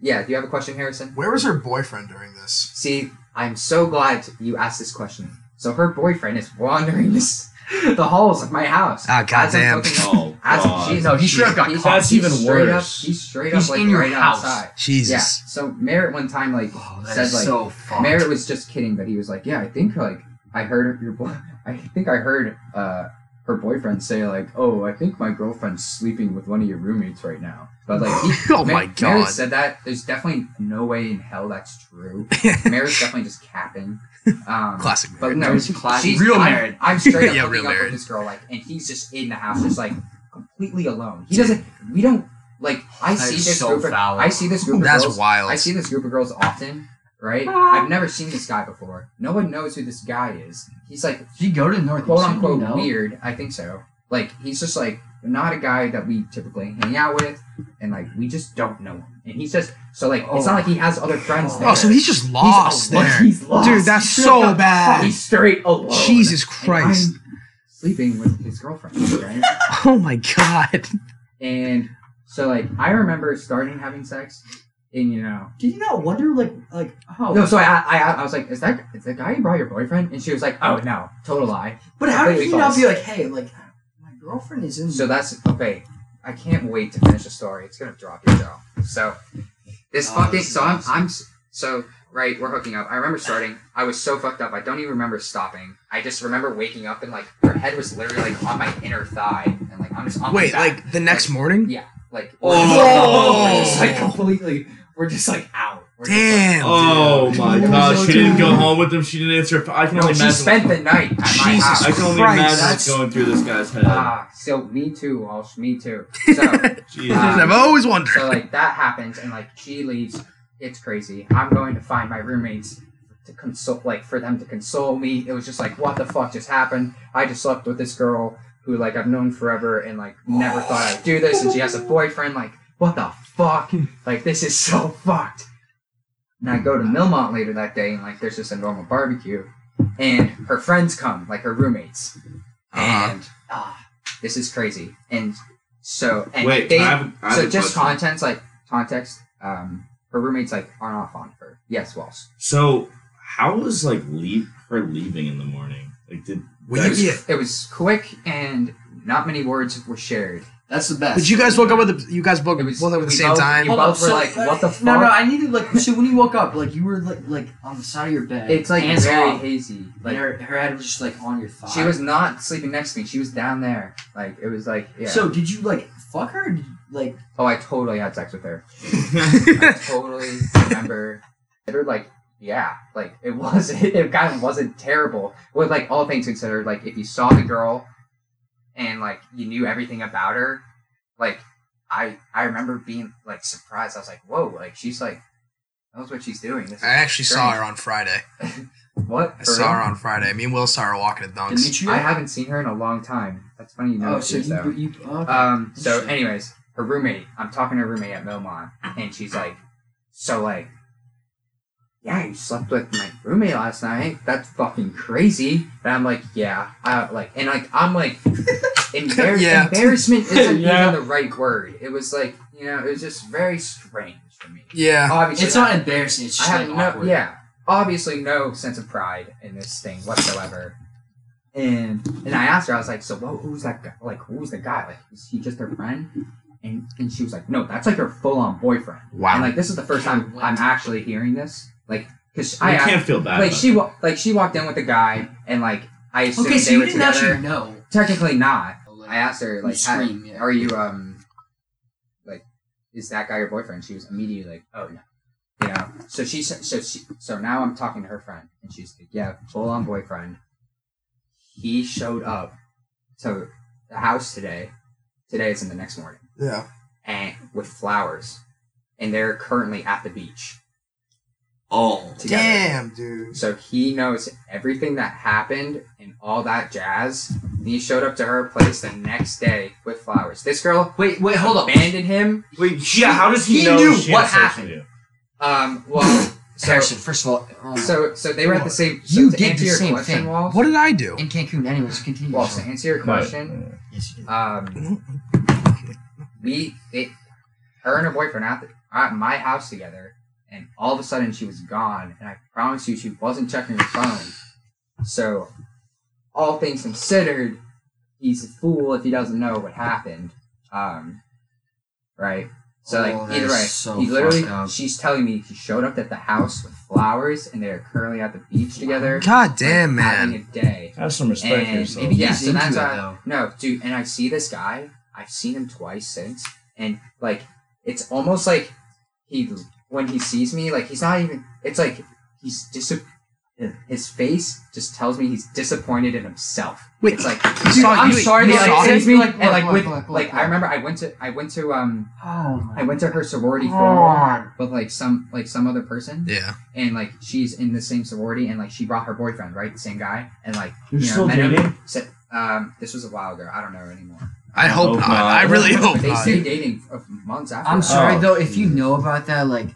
yeah. Do you have a question, Harrison? Where was her boyfriend during this? See, I'm so glad you asked this question. So her boyfriend is wandering this the halls of my house. Ah, as I'm goddamn. hooking up- Oh, As God. she's, No, he should have got he's- caught. That's he's even straight worse. Up, he's straight He's up like in your right house. outside. Jesus. Yeah. So Merritt one time like Oh, said like so. Merritt was just kidding, but he was like, "Yeah, I think like I heard your boy. [LAUGHS] I think I heard uh her boyfriend say like, oh, I think my girlfriend's sleeping with one of your roommates right now." But like, he, [LAUGHS] Oh my Merritt God. said that. There's definitely no way in hell that's true. [LAUGHS] Merritt's definitely just capping. Um, Classic. but no, It's classic. she's Real I'm. I'm straight up Yeah, real up with this girl, like, and he's just in the house, just like completely alone. He doesn't. We don't like. I That see this so group. Of, foul. I see this group of That's girls. wild. I see this group of girls often, right? Ah. I've never seen this guy before. No one knows who this guy is. He's like Did you go to North quote unquote weird. I think so. Like he's just like not a guy that we typically hang out with, and like we just don't know him. And he's just so like it's not like he has other friends oh. there. Oh, so he's just lost alone. there. He's lost. Dude, that's He's so bad. He's straight alone. Jesus And Christ. I'm sleeping with his girlfriend, right? [LAUGHS] Oh my god. and so like I remember starting having sex, and you know Did you not wonder, like, like, oh, No, so I, I, I was like, is that is the guy you brought your boyfriend? And she was like, oh no, total lie. but how did completely you not false. be like, hey, like, my girlfriend is in. So that's okay. I can't wait to finish the story. It's gonna drop your jaw. So this Oh, fucking this so I'm is- I'm s- so right. We're hooking up. I remember starting. I was so fucked up. I don't even remember stopping. I just remember waking up and like her head was literally like on my inner thigh and like I'm just on Wait, my back. like the next morning? yeah, like Oh. we're just like completely. We're just like out. We're just, like, Damn. Oh dude. my It was god, so she didn't go home with him. She didn't answer. I can no, only she imagine. spent the night at my Jesus house. I can only Christ, imagine that's- what's going through this guy's head. Ah, so me too, Walsh. Me too. So. [LAUGHS] Jesus. Ah. I've always wondered. So like that happens, and like she leaves. It's crazy. I'm going to find my roommates to console, like for them to console me. It was just like, what the fuck just happened? I just slept with this girl who like I've known forever, and like never thought I'd do this, and she has a boyfriend. Like, what the fuck? Like this is so [LAUGHS] fucked. And I go to Milmont later that day, and like there's just a normal barbecue, and her friends come, like her roommates, Uh-huh. and ah, this is crazy. And so and Wait, they I have, I have so a just question. contents like context um her roommates like aren't off on her yes Walsh So, how was like leave her leaving in the morning? Like, did Well, it you- was, yeah. it was quick and not many words were shared That's the best. But you guys woke up with the you guys woke, it was woke up at the we same both- time. you- Hold on, both were so- like what the fuck No, no, I needed like. So when you woke up, like you were like like on the side of your bed. it's like hands very off, hazy and like her, her head was just like on your thigh. she was not sleeping next to me she was down there like it was like yeah So did you like fuck her? Or did you, like oh I totally had sex with her I [LAUGHS] totally remember it was like yeah like it was [LAUGHS] it kind of wasn't terrible with like all things considered like if you saw the girl and like you knew everything about her like i i remember being like surprised i was like whoa like she's like knows what she's doing this I actually saw her on Friday. [LAUGHS] what I For saw her on Friday. Me and Will saw her walking at Dunks. Demetria? i haven't seen her in a long time that's funny you know oh, so this, you, you okay. Um. So, Interesting. anyways, her roommate. I'm talking to her roommate at Milmont, and she's like, "So, like, yeah, you slept with my roommate last night. That's fucking crazy." And I'm like, "Yeah, I like," and like, I'm like, [LAUGHS] embar- Yeah. embarrassment isn't [LAUGHS] Yeah. even the right word. It was like, you know, it was just very strange for me. yeah. Obviously, it's not embarrassing. It's I just have like no, awkward. yeah, obviously no sense of pride in this thing whatsoever. And and I asked her, I was like, so what, who's that guy? Like, who's the guy? Like, is he just her friend? And and she was like, no, that's like her full on boyfriend. Wow. And like, this is the first time I'm actually hearing this. Like, because I I can't feel bad. like about she wa- like she walked in with the guy, and like I assumed Okay, so they you were didn't together. actually know. Technically not. I asked her like, You how- scream, yeah. are you um like is that guy your boyfriend? She was immediately like, oh no. You know. So she s- so she, so now I'm talking to her friend, and she's like, "Yeah, full on boyfriend." He showed up to the house today. Today is in the next morning, Yeah. and with flowers, and they're currently at the beach Oh. together. Damn, dude. So he knows everything that happened and all that jazz. And he showed up to her place the next day with flowers. This girl Wait, wait, hold up. abandoned him. Wait, yeah. How does he, He know knew she what had sex with happened. Um, well, so Harrison, first of all, um, so so they were at the same. So You to did the your same question, thing. Walt- What did I do? in Cancun, anyways, continue. Well, to answer your question, Yes, um, we they, her and her boyfriend at, the, at my house together, and all of a sudden she was gone, and I promise you she wasn't checking her phone. So, all things considered, he's a fool if he doesn't know what happened. Um, right. So like Oh, that either way, so he literally she's telling me he showed up at the house with flowers, and they're currently at the beach together. God damn, like, having man. a day. Have some respect for And yourself. maybe yeah, he's so into that's it, why- though. No, dude, and I see this guy. I've seen him twice since, and like it's almost like he when he sees me, like he's not even. It's like he's dis. His face just tells me he's disappointed in himself. Wait, it's like you Dude, saw- I'm you- sorry you to he saw like him? me Look, and like with look, look, like. I remember I went to I went to um Oh I went to her sorority God. formal with like some like some other person Yeah. and like she's in the same sorority and like she brought her boyfriend right the same guy and like You're you know, still met him- dating? said- um this was a while ago I don't know anymore. I hope hope not. not. I really hope They not. stayed dating for months after. I'm that. sorry Oh. though, if you know about that, like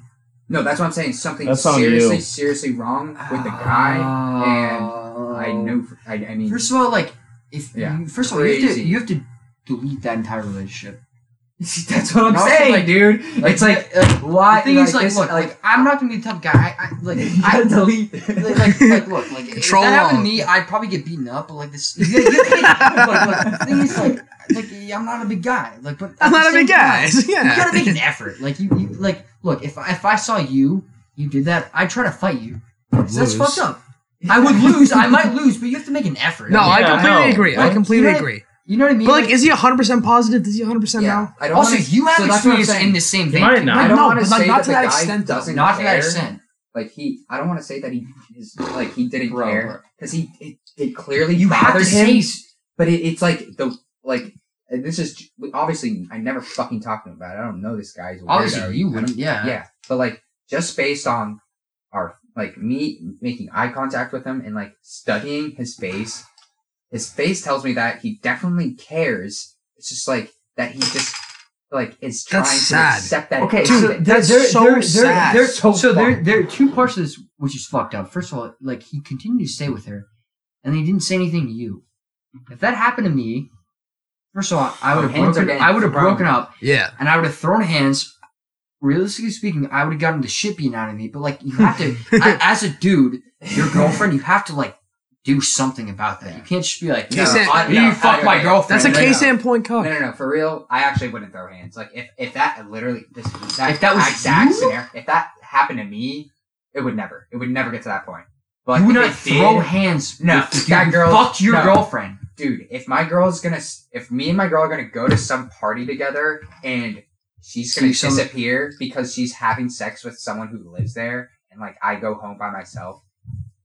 No, that's what I'm saying. Something That's on seriously, you. seriously wrong with the guy, and I oh. know. I, I mean, Oh. First of all, like if Yeah. you, first of all, you have, to, Crazy. you have to delete that entire relationship. [LAUGHS] that's what I'm No, saying, like- dude. it's like why? The thing is, like like, this- look, like, I'm not gonna be the type of guy. I, I like, [LAUGHS] you I, gotta delete. like, like, like, look, like, Control if that happened to me, I'd probably get beaten up. But like this, [LAUGHS] you gotta- like, the thing is, like, like, I'm not a big guy. Like, but I'm not a big guy. time, yeah. You gotta make an effort. Like, you, you, like, look, if I- if I saw you, you did that, I'd try to fight you. That's fucked up. I would lose. I might lose, but you have to make an effort. No, I Yeah, completely no. agree. I completely agree. You know what I mean. But like, is he 100 percent positive? Is he 100 percent yeah, now? I don't also, wanna, you have so that's what I'm experience saying. in the same thing. might not. I I don't know, want to but like, say not that to the that guy extent, though. doesn't Not to care. that extent. Like he, I don't want to say that he is like he didn't Bro, bro. care because he it, it clearly You have to bothered him. say. s- But it, it's like the like and this is obviously I never fucking talked to him about it. I don't know this guy's weirdo. Obviously, you wouldn't. Yeah. Yeah, but like just based on our like me making eye contact with him and like studying his face, his face tells me that he definitely cares. It's just like that he just like is trying That's to sad. accept that. Okay, so happened. there, That's there, so there, sad. There, there, So so there, there are two parts of this which is fucked up. First of all, like he continued to stay with her, and he didn't say anything to you. If that happened to me, first of all, I would have broken. I would have broken up, Yeah. and I would have thrown hands. Realistically speaking, I would have gotten the shit beaten out of me. But like, you have to, [LAUGHS] a- as a dude, your girlfriend, you have to like do something about that. You can't just be like, No, no, Case- I, no, you fuck I- my I- girlfriend. That's a no, case no. in point No, cook. no, no. For real, I actually wouldn't throw hands. Like if if that literally this exact, If that was exact you? scenario, if that happened to me, it would never. It would never get to that point. But you would if not it did- throw hands. No, with that girl- fucked your no. girlfriend. dude, if my girl's gonna, if me and my girl are gonna go to some party together and she's gonna See some- disappear because she's having sex with someone who lives there, and like I go home by myself,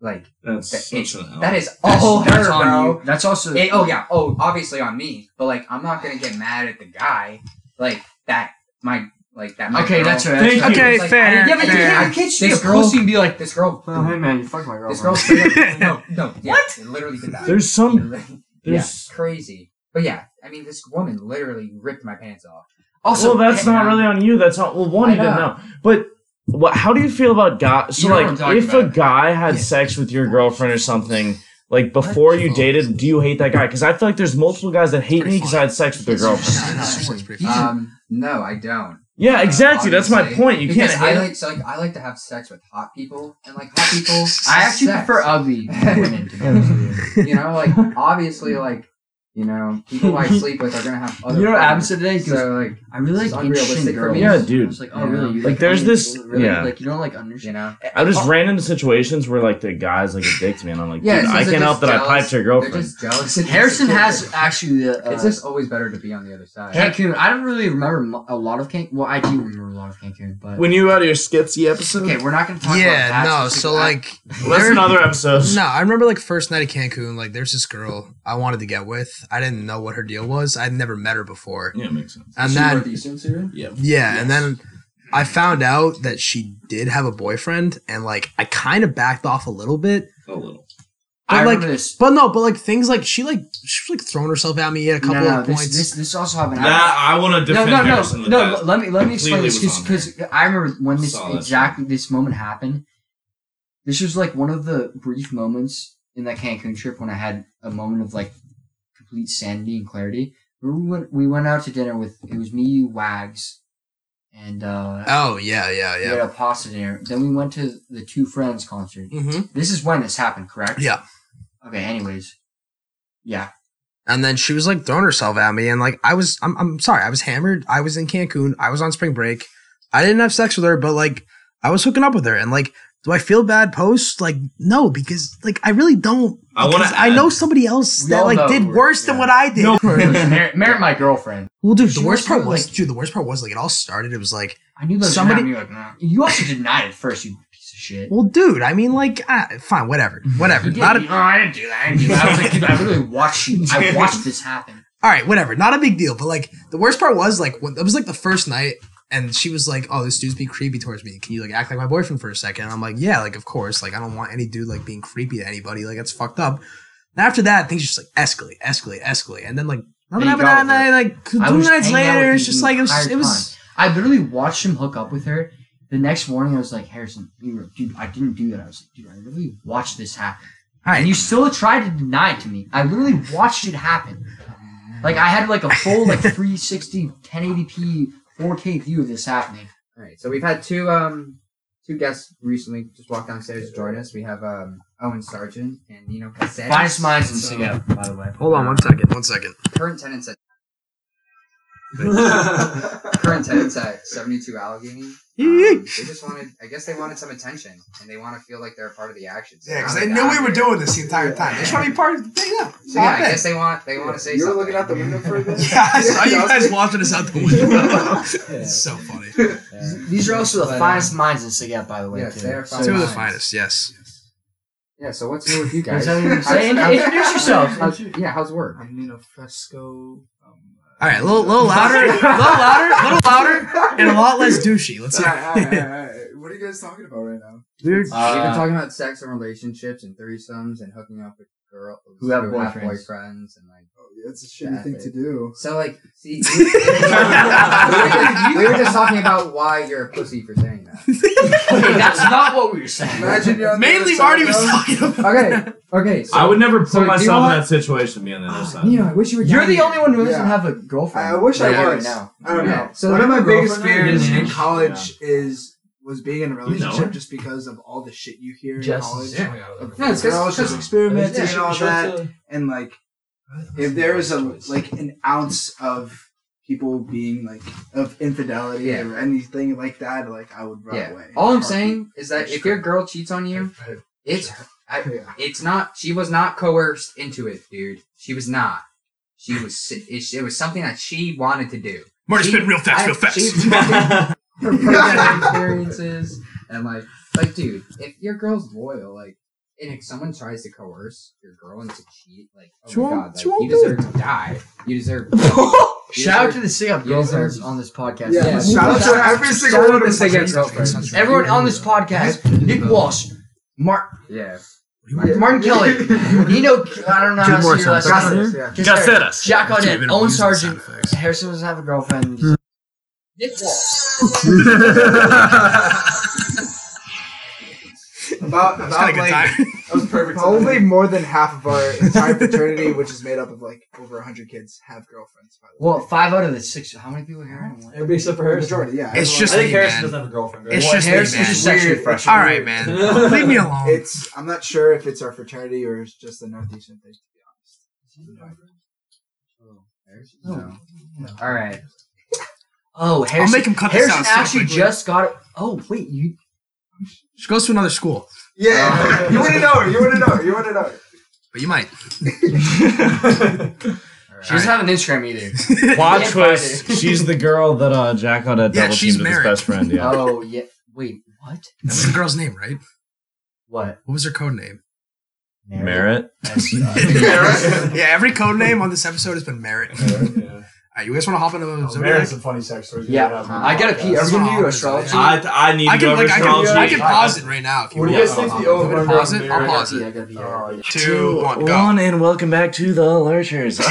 like That's that, such it's, an that is all that's her, on bro. you. That's also. It- oh yeah, oh obviously on me, but like I'm not gonna get mad at the guy, like that my like that. My okay, girl, that's right. Thank you. Okay, Like, fair. Yeah, but you fair. can't, you can't just be a This girl- pussy and be like, This girl, "Oh, hey man, you fucked my girl. this girl, straight up- no, [LAUGHS] no, yeah, What? It literally did that. There's some. Literally- [LAUGHS] yeah, There's. crazy. But yeah, I mean, this woman literally ripped my pants off. Also, well, that's not really on you. That's not. Well, one, I you didn't know. know. But what? How do you feel about guys? So, You know like, talking if a guy had Yeah. sex with your girlfriend or something, like before you dated, do you hate that guy? Because I feel like there's multiple guys that hate me because I had sex with their girlfriend. no, it's- it's pretty He's fun. a- Um, no, I don't. Yeah, Uh, exactly. That's my point. You because can't I like so like I like to have sex with hot people and like hot people. I actually sex. prefer ugly [LAUGHS] women. To be honest you. you know, like obviously, like You know, people I [LAUGHS] sleep with are gonna have other. You know what partners. happened today? 'Cause So like, I really like is unrealistic interesting for girls. me. Yeah, dude. I was like, oh Yeah. really? You Like, there's any this- really? yeah. Like you don't like understand. you know, I just Oh. ran into situations where like the guys like addict to me, and I'm like, Yeah, dude, I can't they're help that I just piped your they're girlfriend. just jealous. and [LAUGHS] Harrison has actually the. Uh, It's just always better to be on the other side. Cancun. I don't really remember a lot of Cancun. Well, I do remember a lot of Cancun, but When you had your skitsy episode, okay, we're not gonna talk Yeah, about that. Yeah, no. So I- like, listen to other episodes. no, I remember like first night at Cancun. Like, there's this girl I wanted to get with. I didn't know what her deal was. I'd never met her before, Yeah, makes sense. and She then Northeastern Syria? Yeah, Yeah, and then I found out that she did have a boyfriend, and like I kind of backed off a little bit. a little. But, I like, remember this. But no, but like things like she like she was like throwing herself at me at a couple no, no, of this, points. This, this also happened. That I want to no, defend no, no, Harrison with no. Let me let me explain this because I remember when this Saw that exactly this moment happened. This was like one of the brief moments in that Cancun trip when I had a moment of like complete sanity and clarity. We went we went out to dinner with it was me, you, Wags, and uh, oh yeah, yeah, yeah. we had a pasta dinner. Then we went to the Two Friends concert. Mm-hmm. This is when this happened, correct? Yeah, Okay. Anyways, yeah. and then she was like throwing herself at me, and like I was, I'm, I'm sorry, I was hammered. I was in Cancun. I was on spring break. I didn't have sex with her, but like I was hooking up with her, and like. Do I feel bad post? Like no, because like I really don't. I wanna I know somebody else that like did we're- worse than what I did. No, [LAUGHS] Merritt, Merritt, my girlfriend. Well, dude, She the worst part really, was, like- dude, the worst part was like it all started. It was like, I knew that Somebody- somebody. Like, nah. You also denied it first, you piece of shit. well, dude, I mean, like, ah, fine, whatever, [LAUGHS] whatever. Did. Not a, oh, I didn't do that. I didn't do that. I was like, dude, I really watched you. I [LAUGHS] watched this happen. all right, whatever. Not a big deal. But like, the worst part was like when it was like the first night, and she was like, "Oh, this dude's being creepy towards me. Can you like act like my boyfriend for a second? And I'm like, "Yeah, like of course. Like I don't want any dude like being creepy to anybody. Like that's fucked up." And after that, things just like escalate, escalate, escalate, and then like nothing happened that night. Like two nights later, it's just like it was. It was. I literally watched him hook up with her. The next morning, I was like, Harrison, you were, dude, I didn't do that. I was like, dude, I literally watched this happen. Right, And you still tried to deny it to me. I literally watched it happen. Like, I had like a full, like, 360, 1080p, 4K view this happening. All right, so we've had two um two guests recently just walk downstairs to join us. We have um Owen Sargent and Nino Cassetti. Finest minds in So, SigEp, by the way. hold on one second. One second. Current tenants at current tenants at seventy two Allegheny. Um, they just wanted, I guess they wanted some attention, and they want to feel like they're a part of the action. So Yeah, because they knew we were doing this the entire time. They just want to be part of the thing. Yeah. So yeah, I guess they want they want to say You were looking out the window for a bit? [LAUGHS] Yeah, I saw you guys watching us out the window. [LAUGHS] Yeah. it's so funny. [LAUGHS] These are also the But, uh, finest minds in SigEp, by the way. Yes, they are So- finest. Two of the finest. Yes. Yeah. So what's new with you guys? Is that you're How's- saying? how's- Introduce yourself. yeah, how's work? I'm Nino Fresco. All right, a little, little louder, a [LAUGHS] little louder, a little louder, and a lot less douchey. Let's hear. Alright, alright, alright, alright. What are you guys talking about right now? Weird. We've been Uh, talking about sex and relationships and threesomes and hooking up with girls Who have have boyfriends. boyfriends and like. Oh, yeah, it's a shitty thing to do. So like, see, we, [LAUGHS] we were- just talking about why you're a pussy for saying that. Okay, that's not what we were saying. Imagine you're on the Mainly, other side, Marty was though. talking about. [LAUGHS] Okay, okay. So, I would never put so do you myself want- in that situation to be on the other ah, side. You know, I wish you were. You're the only one who doesn't Yeah. have a girlfriend. I wish I were right was. now. I don't Yeah. know. So One of my my biggest girlfriend fears is- in college is was being in a know relationship her? just because of all the shit you hear in Just- college. yeah. Of Yeah, it's 'cause- girls just 'cause- experimenting and all that. Uh, and like, if there is a like an ounce of people being like of infidelity Yeah. or anything like that, like I would run Yeah. away. All I'm Heartbeat. saying is that if your girl cheats on you, [LAUGHS] it's I, it's not. She was not coerced into it, dude. She was not. She was. [LAUGHS] It, it was something that she wanted to do. Marty, She- spin real fast, I- real fast. she [LAUGHS] fucking- her personal experiences and like like dude if your girl's loyal like and if someone tries to coerce your girl into cheat like oh She my god like, you deserve to die you deserve [LAUGHS] Shout out to the SigEp You girlfriends deserve- on this podcast. Yeah, Yeah. shout out to every single Shout out one of Sig them. Up girlfriends. Everyone on this podcast, Nick Walsh, Mark, yeah Martin Kelly, [LAUGHS] Nino, I don't know how to say your last Got name. this, yeah. Just Got us. Jack Dude, Audette, been Owen Sargent. Harrison doesn't have a girlfriend. Nick Walsh. [LAUGHS] About about of good like time. [LAUGHS] that was perfect. Probably more than half of our entire fraternity, which is made up of like over hundred kids, have girlfriends. By the way. Well, five out of the six. How many people are here? Everybody except for Harrison. majority, yeah. It's everyone- just I think me, Harrison man. doesn't have a girlfriend. Right? It's Well, just me, Harrison's man. just sexually Weird. fresh. All right, man. [LAUGHS] Leave me alone. It's I'm not sure if it's our fraternity or it's just a northeastern thing. To be honest. Oh, no. All right. Oh, I'll Harrison. make him cut this Harrison out. actually quickly. just got it. Oh wait, you. She goes to another school, Yeah, you wouldn't know her. You wouldn't know her. You wouldn't know her. but you might. [LAUGHS] She doesn't have an Instagram either. [LAUGHS] Plot twist. She's the girl that uh, Jack got a Yeah, double she's teamed with his married. best friend. Yeah. Oh yeah. Wait, what? That's the girl's name, right? What? What was her code name? Merritt. [LAUGHS] yeah, every code name on this episode has been Merritt. All right, you guys want to hop into the oh, Zodiac? Mary's some funny sex stories. Yeah, have on I gotta the pee. podcast. Are we gonna do Oh, astrology? I, I need I to go can over like I can. I can pause it right now if you What do want. you guys think the You want to over pause it? I'll pause Yeah, I it. gotta pee. Oh. Two, one, go. One and welcome back to the Lurches. [LAUGHS]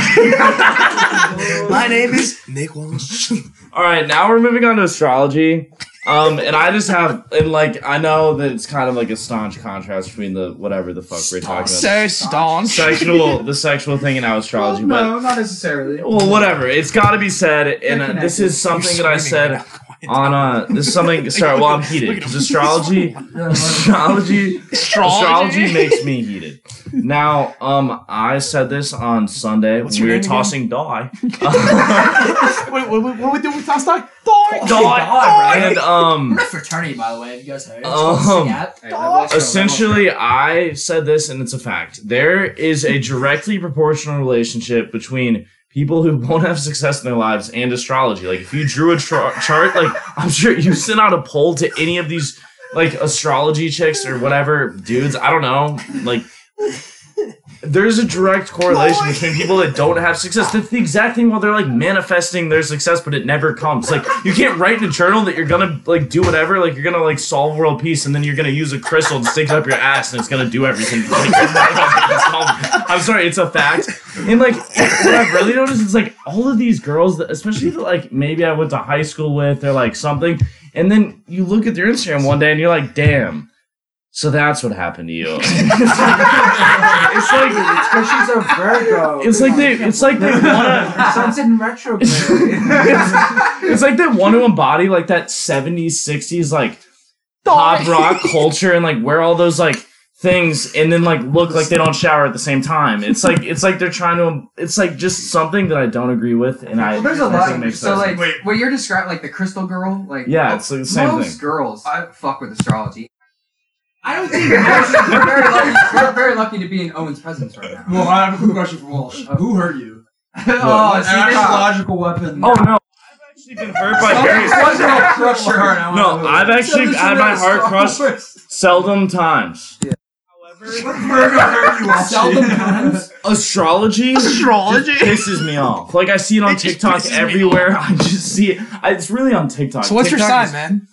My name is Nick Walsh. [LAUGHS] All right, now we're moving on to astrology. Um, and I just have, and like, I know that it's kind of like a staunch contrast between the whatever the fuck we're talking about. So staunch. Sexual, the sexual thing in now astrology, no, not necessarily. well, whatever. It's got to be said, and uh, this is something that I said [LAUGHS] on uh, this is something. [LAUGHS] Sorry, well, I'm heated because [LAUGHS] astrology, astrology, astrology makes me heated. Now, um, I said this on Sunday What's when your we were tossing die. Wait, what, what, what we doing with Toss Die? Die! Die, and um, We're a fraternity, by the way. Have you guys heard? It's Um, called SigEp. Alright, level up, essentially, I said this, and it's a fact. There is a directly proportional relationship between people who won't have success in their lives and astrology. Like, if you drew a tra- chart, like, I'm sure you sent out a poll to any of these, like, astrology chicks or whatever dudes. I don't know. Like, there's a direct correlation between [LAUGHS] people that don't have success. That's the exact thing while they're like manifesting their success, but it never comes. Like you can't write in a journal that you're gonna like do whatever, like you're gonna like solve world peace, and then you're gonna use a crystal to stick it up your ass, and it's gonna do everything. Like, [LAUGHS] I'm sorry, it's a fact. And like what I've really noticed is like all of these girls, that, especially that like maybe I went to high school with, or like something, and then you look at their Instagram one day and you're like, damn. So that's what happened to you. [LAUGHS] it's like It's because she's a Virgo. it's like they it's like they wanna Sun's in retrograde. it's like they want to embody like that 70s 60s like pop rock culture and like wear all those like things and then like look like they don't shower at the same time it's like it's like they're trying to it's like just something that i don't agree with and i Well, there's a lot. doesn't make so sense. like, what you're describing, like the crystal girl, like yeah it's like the same most thing girls I fuck with astrology. I don't think. we're very lucky. We're very lucky to be in Owen's presence right now. well, I have a quick question for Walsh. Uh, Who hurt you? [LAUGHS] oh, An see, this- astrological weapon. oh no i've actually been hurt by various Wasn't crush your heart. I wanna no know. i've actually had my heart crushed seldom times What Virgo hurt you, Seldom [LAUGHS] times. astrology Astrology? just pisses me off. Like I see it on It just TikTok pisses me everywhere. [LAUGHS] I just see it. I, it's really on TikTok. So what's your TikTok sign, is- man?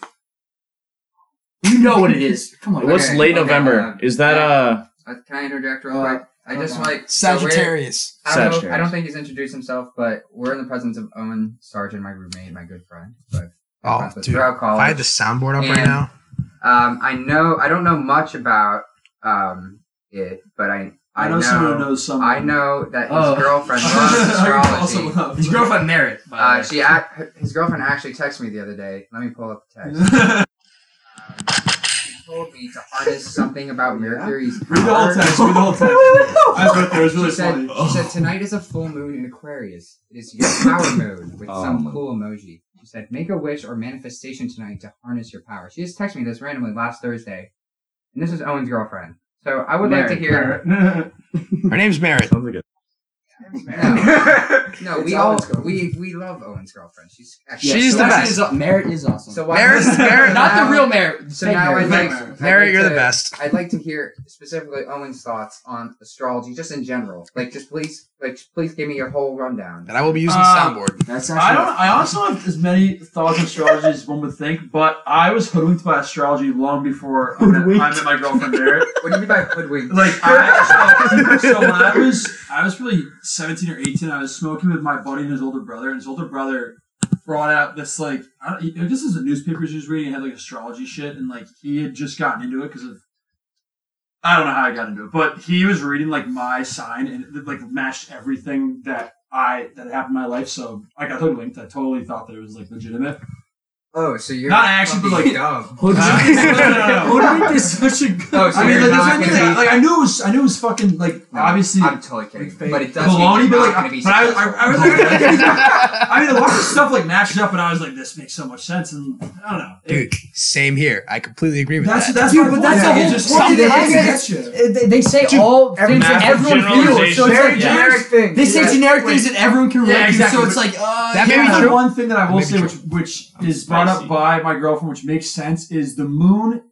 You know what it is. Come on. What's Okay, late okay, November? uh, Is that uh? Uh, can I interject real Uh, quick? I just okay. like so we're- Sagittarius. I don't, know, I Sagittarius. don't think he's introduced himself, but we're in the presence of Owen Sargent, my roommate, my good friend. But Oh, friends with dude. throughout If college. I had the soundboard up right And- now. Um, I know I don't know much about um it, but I I, I know someone who knows someone. I know that his Oh. girlfriend I [LAUGHS] loves astrology. someone up. His girlfriend Merritt. by Uh, way. she act, his girlfriend actually texted me the other day. Let me pull up the text. She [LAUGHS] told me to harness something about Mercury's Read the whole power. text. Read the whole text. [LAUGHS] I was right there. It was really she said, funny. she said tonight is a full moon in Aquarius. It is your [LAUGHS] power moon with Oh some my- cool emoji. She said, make a wish or manifestation tonight to harness your power. She just texted me this randomly last Thursday, and this is Owen's girlfriend. So I would like to hear. [LAUGHS] Her name's Merritt. Sounds like a No, [LAUGHS] no, we all we we love Owen's girlfriend. She's actually She's so the best. is- Merritt is awesome. So why Merritt's- Merritt- not the real Merritt. So fake now I'd Merritt. like, I'd Merritt, like you're the best. I'd like to hear specifically Owen's thoughts on astrology, just in general. Like, just please, like, please give me your whole rundown. And I will be using the Uh, soundboard. That's actually I don't. I also have as many thoughts on astrology as one would think, but I was hoodwinked by astrology long before I met, I met my girlfriend Barrett. [LAUGHS] What do you mean by hoodwinked? Like, I, so, so when I was, I was probably seventeen or eighteen. I was smoking with my buddy and his older brother, and his older brother brought out this like, I don't, I guess it was the newspapers he was reading. It had like astrology shit, and like he had just gotten into it because of. I don't know how I got into it, but he was reading like my sign, and it like matched everything that I that happened in my life. So I got hoodwinked. I totally thought that it was like legitimate. Oh, so you're Not actually, but like- dumb. [LAUGHS] Hood [LAUGHS] No, no, no, no. Hoodwink is such a good. Oh, so I mean, like, not that's what I mean. Like, like, I knew it was, I knew it was fucking like No, obviously I'm totally kidding, fake but it does mean baloney. But like, gonna be but I, I. I, was like, [LAUGHS] I mean, a lot of stuff like matched up, and I was like, this makes so much sense, and I don't know, It- Dude, same here. I completely agree with That's that. that's Dude, but point. that's the whole just- point. it They- they- They, they say Dude, all every- things that everyone feels. So it's like, generic thing. they say generic things that everyone can relate to. So it's like, uh, That may be The one thing that I will say, which which is brought up by my girlfriend, which makes sense, is the moon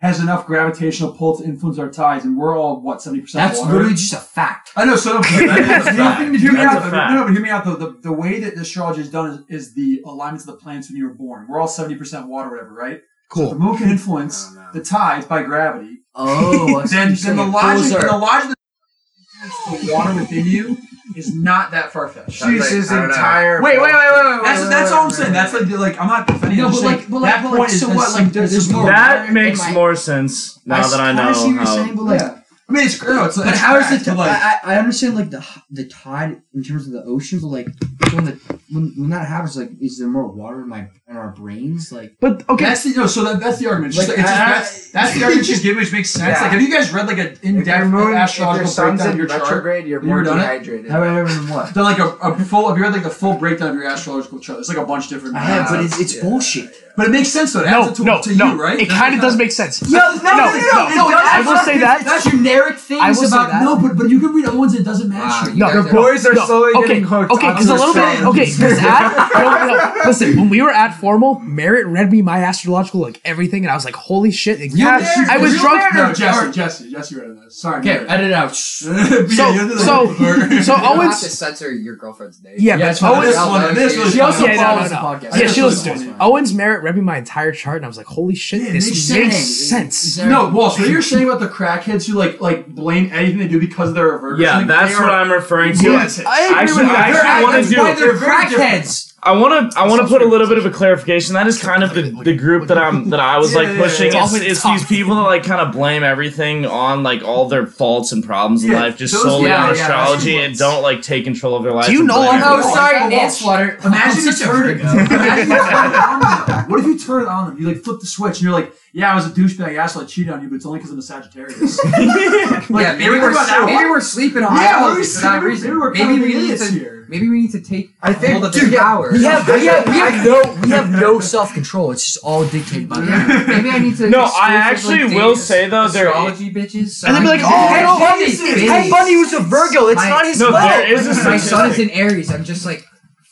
has enough gravitational pull to influence our tides, and we're all what seventy percent That's water. literally just a fact. I know. So no, but [LAUGHS] That is a the other fact. thing to hear me out. a though- fact. No, but hear me out though. The, the way that the astrology is done is, is the alignments of the planets when you were born. We're all seventy percent water, whatever, right? So the moon can influence Oh, no. the tides by gravity. Oh, [LAUGHS] then, then the logic, are- the logic [LAUGHS] the water within you is not that far fetched. She's like- his I don't know. entire. Wait, wait, wait, wait, wait. That's wait, that's wait, all I'm saying. wait, That's like like I'm not defending. No, but like- but like- that but point is so is what, like, there's there's more- more- That makes I- more sense now I that I know kinda see what you're saying, but like, yeah. I mean, it's no, it's, but it's how is fact, the but, like, I, I I understand like the the tide in terms of the ocean, but like when the when, when that happens, like is there more water in my in our brains? Like But okay, That's the no. So that, that's the argument. It's just, Like, it's just, I- that's, that's the argument she's giving, which makes sense. Yeah. Like, have you guys read like an in-depth moon, astrological sun's breakdown of in your chart? you're Have you more ever done it? dehydrated. have I ever been what? Done like a, a full. Have you read like the full breakdown of your astrological chart? It's like a bunch of different. I have, but it's it's Yeah. bullshit. but it makes sense though. It no, adds it to, no, to no. you, right? It kind of does make sense. No, no, no, no, no, no, no, I will say that. That's generic things I will about that. No, but but you can read other ones. It doesn't match. Wow, you. you No, guys The boys are No, slowly okay, getting hooked. okay, onto because a little bit. Okay, because at no, no, listen, when we were at formal, Merritt read me my astrological like everything, and I was like, "Holy shit!" Like, yeah, did? I was drunk. No, Jesse, Jesse, Jesse read this. Sorry. Okay, man. edit [LAUGHS] it out. So- you have to, like, so- so Owens- have to censor your girlfriend's name. Yeah, Yeah, but. Owens. this one, this was She also Yeah, follows no, no. the podcast. Yeah, she guess listens to it. Owens Merritt read me my entire chart, and I was like, "Holy shit, Yeah, it this makes makes sense. sense." No, Walsh, what you're saying about the crackheads who like like blame anything they do because they're a virgin. Yeah, that's what I'm referring to. I agree Actually, with you. I want to why do. They're very different. crackheads. I want to. I want to put a little bit of a clarification. That is kind of the, the group that I'm that I was Yeah, like pushing. yeah. It's, It's it's these people that like kind of blame everything on like all their faults and problems in Yeah, life just solely yeah, on yeah, astrology and don't like take control of their lives. Do you know blame oh, I'm- Oh, everyone. sorry, Walsh. manslaughter. Imagine you I'm such a turn it. You turn it on. [LAUGHS] What if you turn it on them? You like flip the switch and you're like, "Yeah, I was a douchebag asshole. I cheated on you, but it's only because I'm a Sagittarius." like, yeah, maybe we're, about maybe we're sleeping on Yeah, astrology maybe for that we're- reason. maybe we're Maybe we need to. here. Maybe we need to take I think- hold of dude, power. We have, we have, we have no, we have no self control. It's just all dictated by Yeah, maybe I need to. No, I actually date will say, though, there- astrology bitches. So And they'll be I like, can- "Oh, Ted no, Bundy, Face. Ted Bundy was a Virgo. It's My- not his No, fault. there is a My son is statistic. in Aries. I'm just like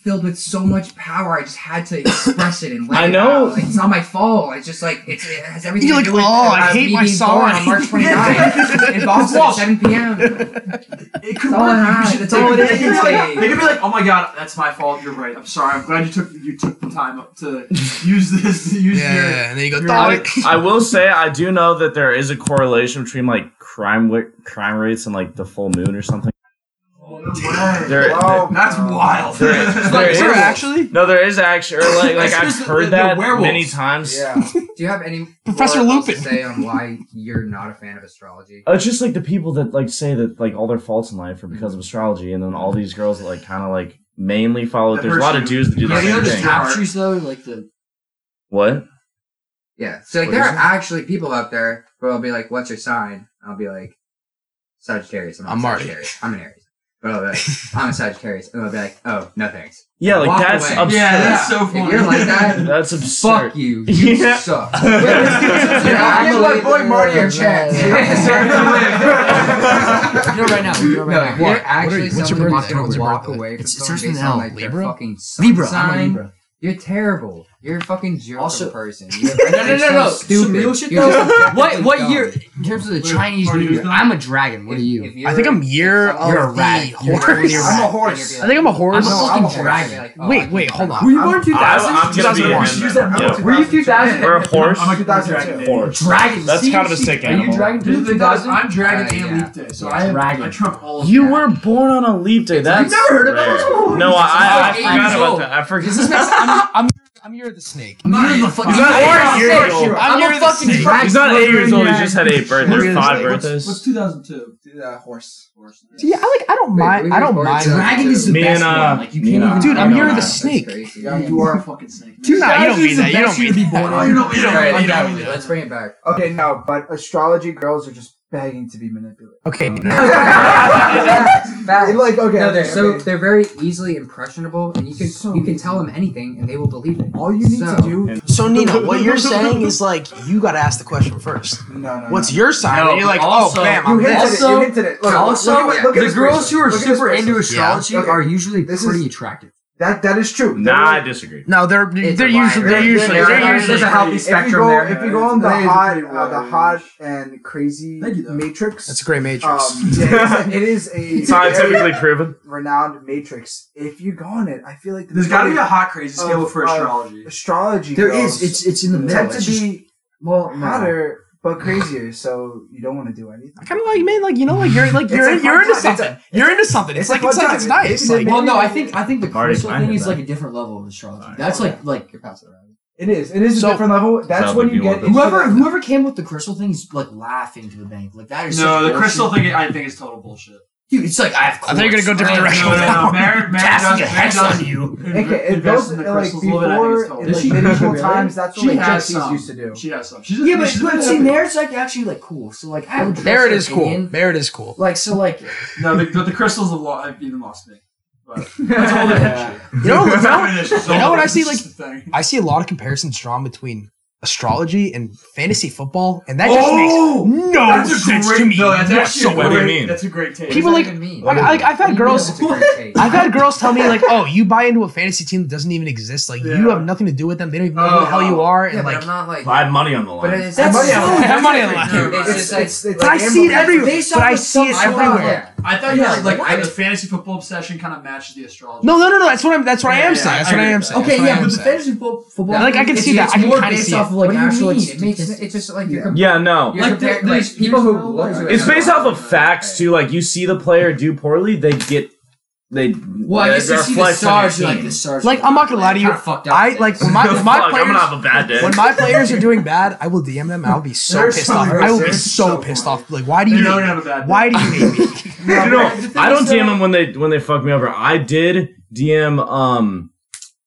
filled with so much power. I just had to express it and [COUGHS] let I it know. out. Like, it's not my fault. It's just like it's, it has everything You're to like, do with "Oh, I hate me my being sign." born on March [LAUGHS] 29th in Boston at 7 p.m. It could That's all work. have. Should- That's all it they could be like- They could be like, "Oh my god, that's my fault. You're right. I'm sorry. I'm glad you took you took the time up to use this. To use Yeah, your yeah, and then you go, your- "Dog." I will say I do know that there is a correlation between like crime crime rates and like the full moon or something. There, Oh, That's wild. there, there Is there is- actually? No, there is actually, or like, like I've just the- heard the that werewolves. many times. Yeah. [LAUGHS] Do you have any Professor more else to Lupin. say on why you're not a fan of astrology? Uh, It's just like the people that like say that like all their faults in life are because of astrology, and then all these girls that like kind of like mainly follow. That There's a lot of hurts dudes that do the Yeah, you know the thing. top- Tapestries though, like the What? Yeah. So like What there is are it? actually people out there who I'll be like, "What's your sign?" I'll be like, "Sagittarius." I'm, I'm a Marty. Sagittarius. I'm an Aries. But I'll be like, "I'm a Sagittarius," oh, and they'll be like, "Oh, no thanks." Yeah, like Walk that's away. absurd. Yeah, that's so funny. If you're like that, [LAUGHS] That's absurd. fuck you. You Yeah. suck. [LAUGHS] Yeah, give my boy Marty a chance. you know right now. You know No, right if now. you're actually What's your birthday? gonna What's your walk birthday? away from It's- it someone starts an L. like Libra? fucking sun Libra. I'm a Libra. You're terrible. You're a fucking joke Also- person. You're, [LAUGHS] No, no, you're no, so no. Stupid. Real shit You're just What what dumb. year in terms of the Wait, Chinese New Year? I'm a dragon. What are you? If you're- I think I'm year You're a of rat. the You're horse. totally a I'm a horse. I think I'm a horse. I'm a fucking I'm a horse. dragon. Wait, wait, hold on. Were you born 2000? I'm, I'm gonna be 2001. in Use there. that Yeah. number. Were you 2000? We're a horse. I'm a good 2002. Horse. Dragon. That's kind of a see, sick Are you dragon Dude, 2000? I'm Dragon and. Leap Day, so I have, Dragon. I trump all of You were born on a leap day. That's never heard of rare. those? No, I, I, I forgot about that. I forgot. This? I'm, I'm, I'm year of the snake. I'm not even fucking. He's not I'm eight a- I'm I'm a a fucking snake. track He's not eight years old. He's just had eight birthdays. Year Five birthdays. what's 2002? Uh, horse. Horse. See, I like. I don't Wait, mind. I don't mind. born Dragon is the Me best and, uh, one. Like you can't even. uh, Dude, I'm I year know the snake. Yeah, you are a fucking snake. Dude, nah, you don't mean that. You don't mean that. You don't- you don't- Alright, you don't- okay, let's bring it back. Okay, no, but astrology girls are just begging to be manipulated. Okay. Facts. [LAUGHS] like okay, no, they're okay, so okay. they're very easily impressionable, and you can So you can tell them anything, and they will believe it. all you need So- to do. So Nina, what you're [LAUGHS] saying is like you got to ask the question first. No, no. What's no. your sign? No, and you're like, oh, also- oh, bam, You I'm hinted this. it. Also- You hinted it. Look, Also, look at, look the girls person. who are Look at this super into astrology Okay. are usually This pretty is- attractive. That that is true. Nah, I disagree. No, they're It's they're a lie. usually they're There- usually there- they're there's usually a healthy if spectrum you go, there. If you go on the That is a hot, pretty uh, the range. hot and crazy Thank you, though. matrix, That's a great matrix. um, yeah, it is a, it is a [LAUGHS] Scientifically very proven. renowned matrix. If you go on it, I feel like the There's got to be a hot crazy scale of- for of astrology. astrology. There girls is. It's it's in the middle. tend It's to just, be well, no. hotter but crazier, so you don't want to do anything. I kind of like, man, like you know, like you're like you're a you're into time. It's a- something. You're into something. It's it's like it's like it's nice. Maybe Like Well, no, I think I think the Marty crystal thing is that. like a different level of astrology. Alright, That's okay. like like You're passing around. It is. It is So- a different level. That's Sounds when you you get want whoever that- whoever came with the crystal thing is like laughing to the bank. Like that is No, the bullshit. crystal thing I think is total bullshit. Dude. It's like I have. I thought you were gonna go quartz. different direction. No, no, no. Mary, Mary Casting does, a Mary hex does on you. Okay, it invest goes in the like crystals a little bit. I think before it's total in Does like she- bullshit. medieval really? times. That's She what has Pharisees some. used to do. She has some. She's Yeah, but, she's but been see, open. Merritt's like actually like cool. So like I would. Merritt trust is her cool. opinion. Merritt is cool. Like so, like No, the, the, the crystals have, lo- have even lost me. But [LAUGHS] that's a whole different. You know, you [LAUGHS] know, Definition is you know what I see, like- just thing. I see a lot of comparisons drawn between astrology and fantasy football, and that just Oh! makes no That's sense great, to me No, that's actually a whatsoever. What do you mean? That's a great take. People like- does mean? Like, like I've had What do you mean girls, it's a great [LAUGHS] take? I've had girls tell me like, "Oh, you buy into a fantasy team that doesn't even exist. Like, you have nothing to do with them. They don't even know who the Oh. hell you oh. are." yeah, And like, I'm not like. I had money on the line. But it's That's money on so- the line. Have money on the line. No, it's It's just like. it's, it's but I see it Amber- everywhere. But I see it some- everywhere. Yeah. I thought Yeah, yeah, like what? the fantasy football obsession kind of matches the astrology. No, no, no, no. That's what I'm. That's what I am yeah, saying. I That's what I agree am with saying. okay, yeah, but the fantasy fo- football. Like, I can see that. I can more kinda based see off it. of like What do you actual. It makes statistics. it's just like Yeah. you're yeah, no. Like, comparing, there's- people who no look. way. at It's based off of facts too. Like you see the player do poorly, they get they. Well, I guess they you see the reflect on your stars, like the stars. Like, I'm not gonna lie to you. Kinda fucked up. I like when my [LAUGHS] when my Fuck, I'm players. gonna have a bad day. When my [LAUGHS] players are doing bad, I will DM them. I'll be so They're pissed so off. I will be They're so so pissed off. Like, why do They you? know hate you me? have a bad day. Why do you hate me? [LAUGHS] you know, I don't DM them when they when they fuck me over. I did DM um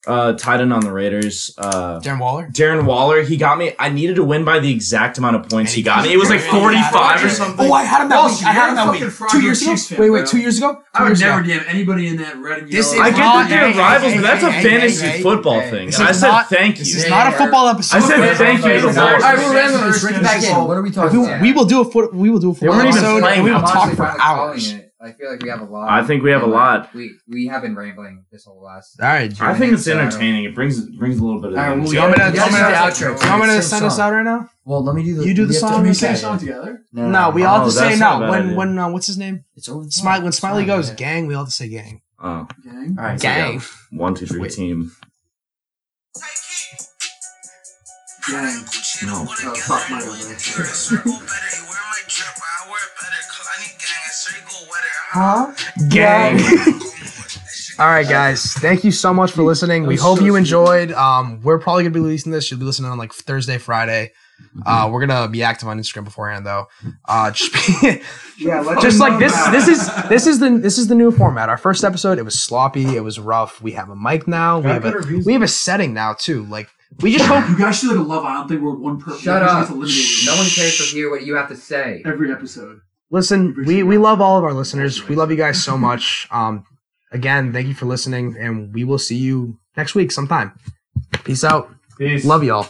uh tight end on the Raiders. Uh Darren Waller. Darren Waller, he got me. I needed to win by the exact amount of points he got me. It was like 45 or something. Oh, I had him that Well, week. I had him that a week. fucking fraud. Two years ago. Fan, Wait, wait. Two years ago. Two I would never ago. DM anybody in that red and This is I get that they're hey, rivals, hey, but that's hey, a hey, fantasy hey, hey. football Hey. thing. I said not- thank This is not a football episode. I said Okay, thank you to the okay, All right, we're rambling. Let's bring it back in. What are we We, talking about? we will do a foot. We will do a football episode, and we will talk for hours. It. I feel like we have a lot. I think we have a lot. We we have been rambling this whole last. All right. I think it's So- entertaining. It brings brings a little bit of. All right, well, Do we you want me to? gotta- Do you want me we to? gotta Do do the outro. you want me to send us out right now? Well, let me do the. You do the we have to- song, we say sing a song together? No, No, we all have Oh, to say no. not a bad When idea. when uh, what's his name? It's over. the Smiley. When Smiley goes gang, we all have to say gang. Oh, Gang. All right, Gang. one, two, three, team. Gang. No. Oh, fuck my [LAUGHS] Huh? Gang. [LAUGHS] All right, guys. Thank you so much for listening. We hope so you enjoyed. Um, we're probably gonna be releasing this. You'll be listening on like Thursday, Friday. Uh, we're gonna be active on Instagram beforehand, though. Uh, [LAUGHS] just be, Yeah. Let just like this. now. This is this is the this is the new format. Our first episode, it was sloppy. It was rough. We have a mic now. We have a we have a setting now too. Like we just hope. You guys should do like a Love Island thing where one per- Shut one person up. gets eliminated No one cares to hear what you have to say. every episode. Listen, we we love all of our listeners. We love you guys so much. Um, again, thank you for listening, and we will see you next week sometime. Peace out. Peace. Love y'all.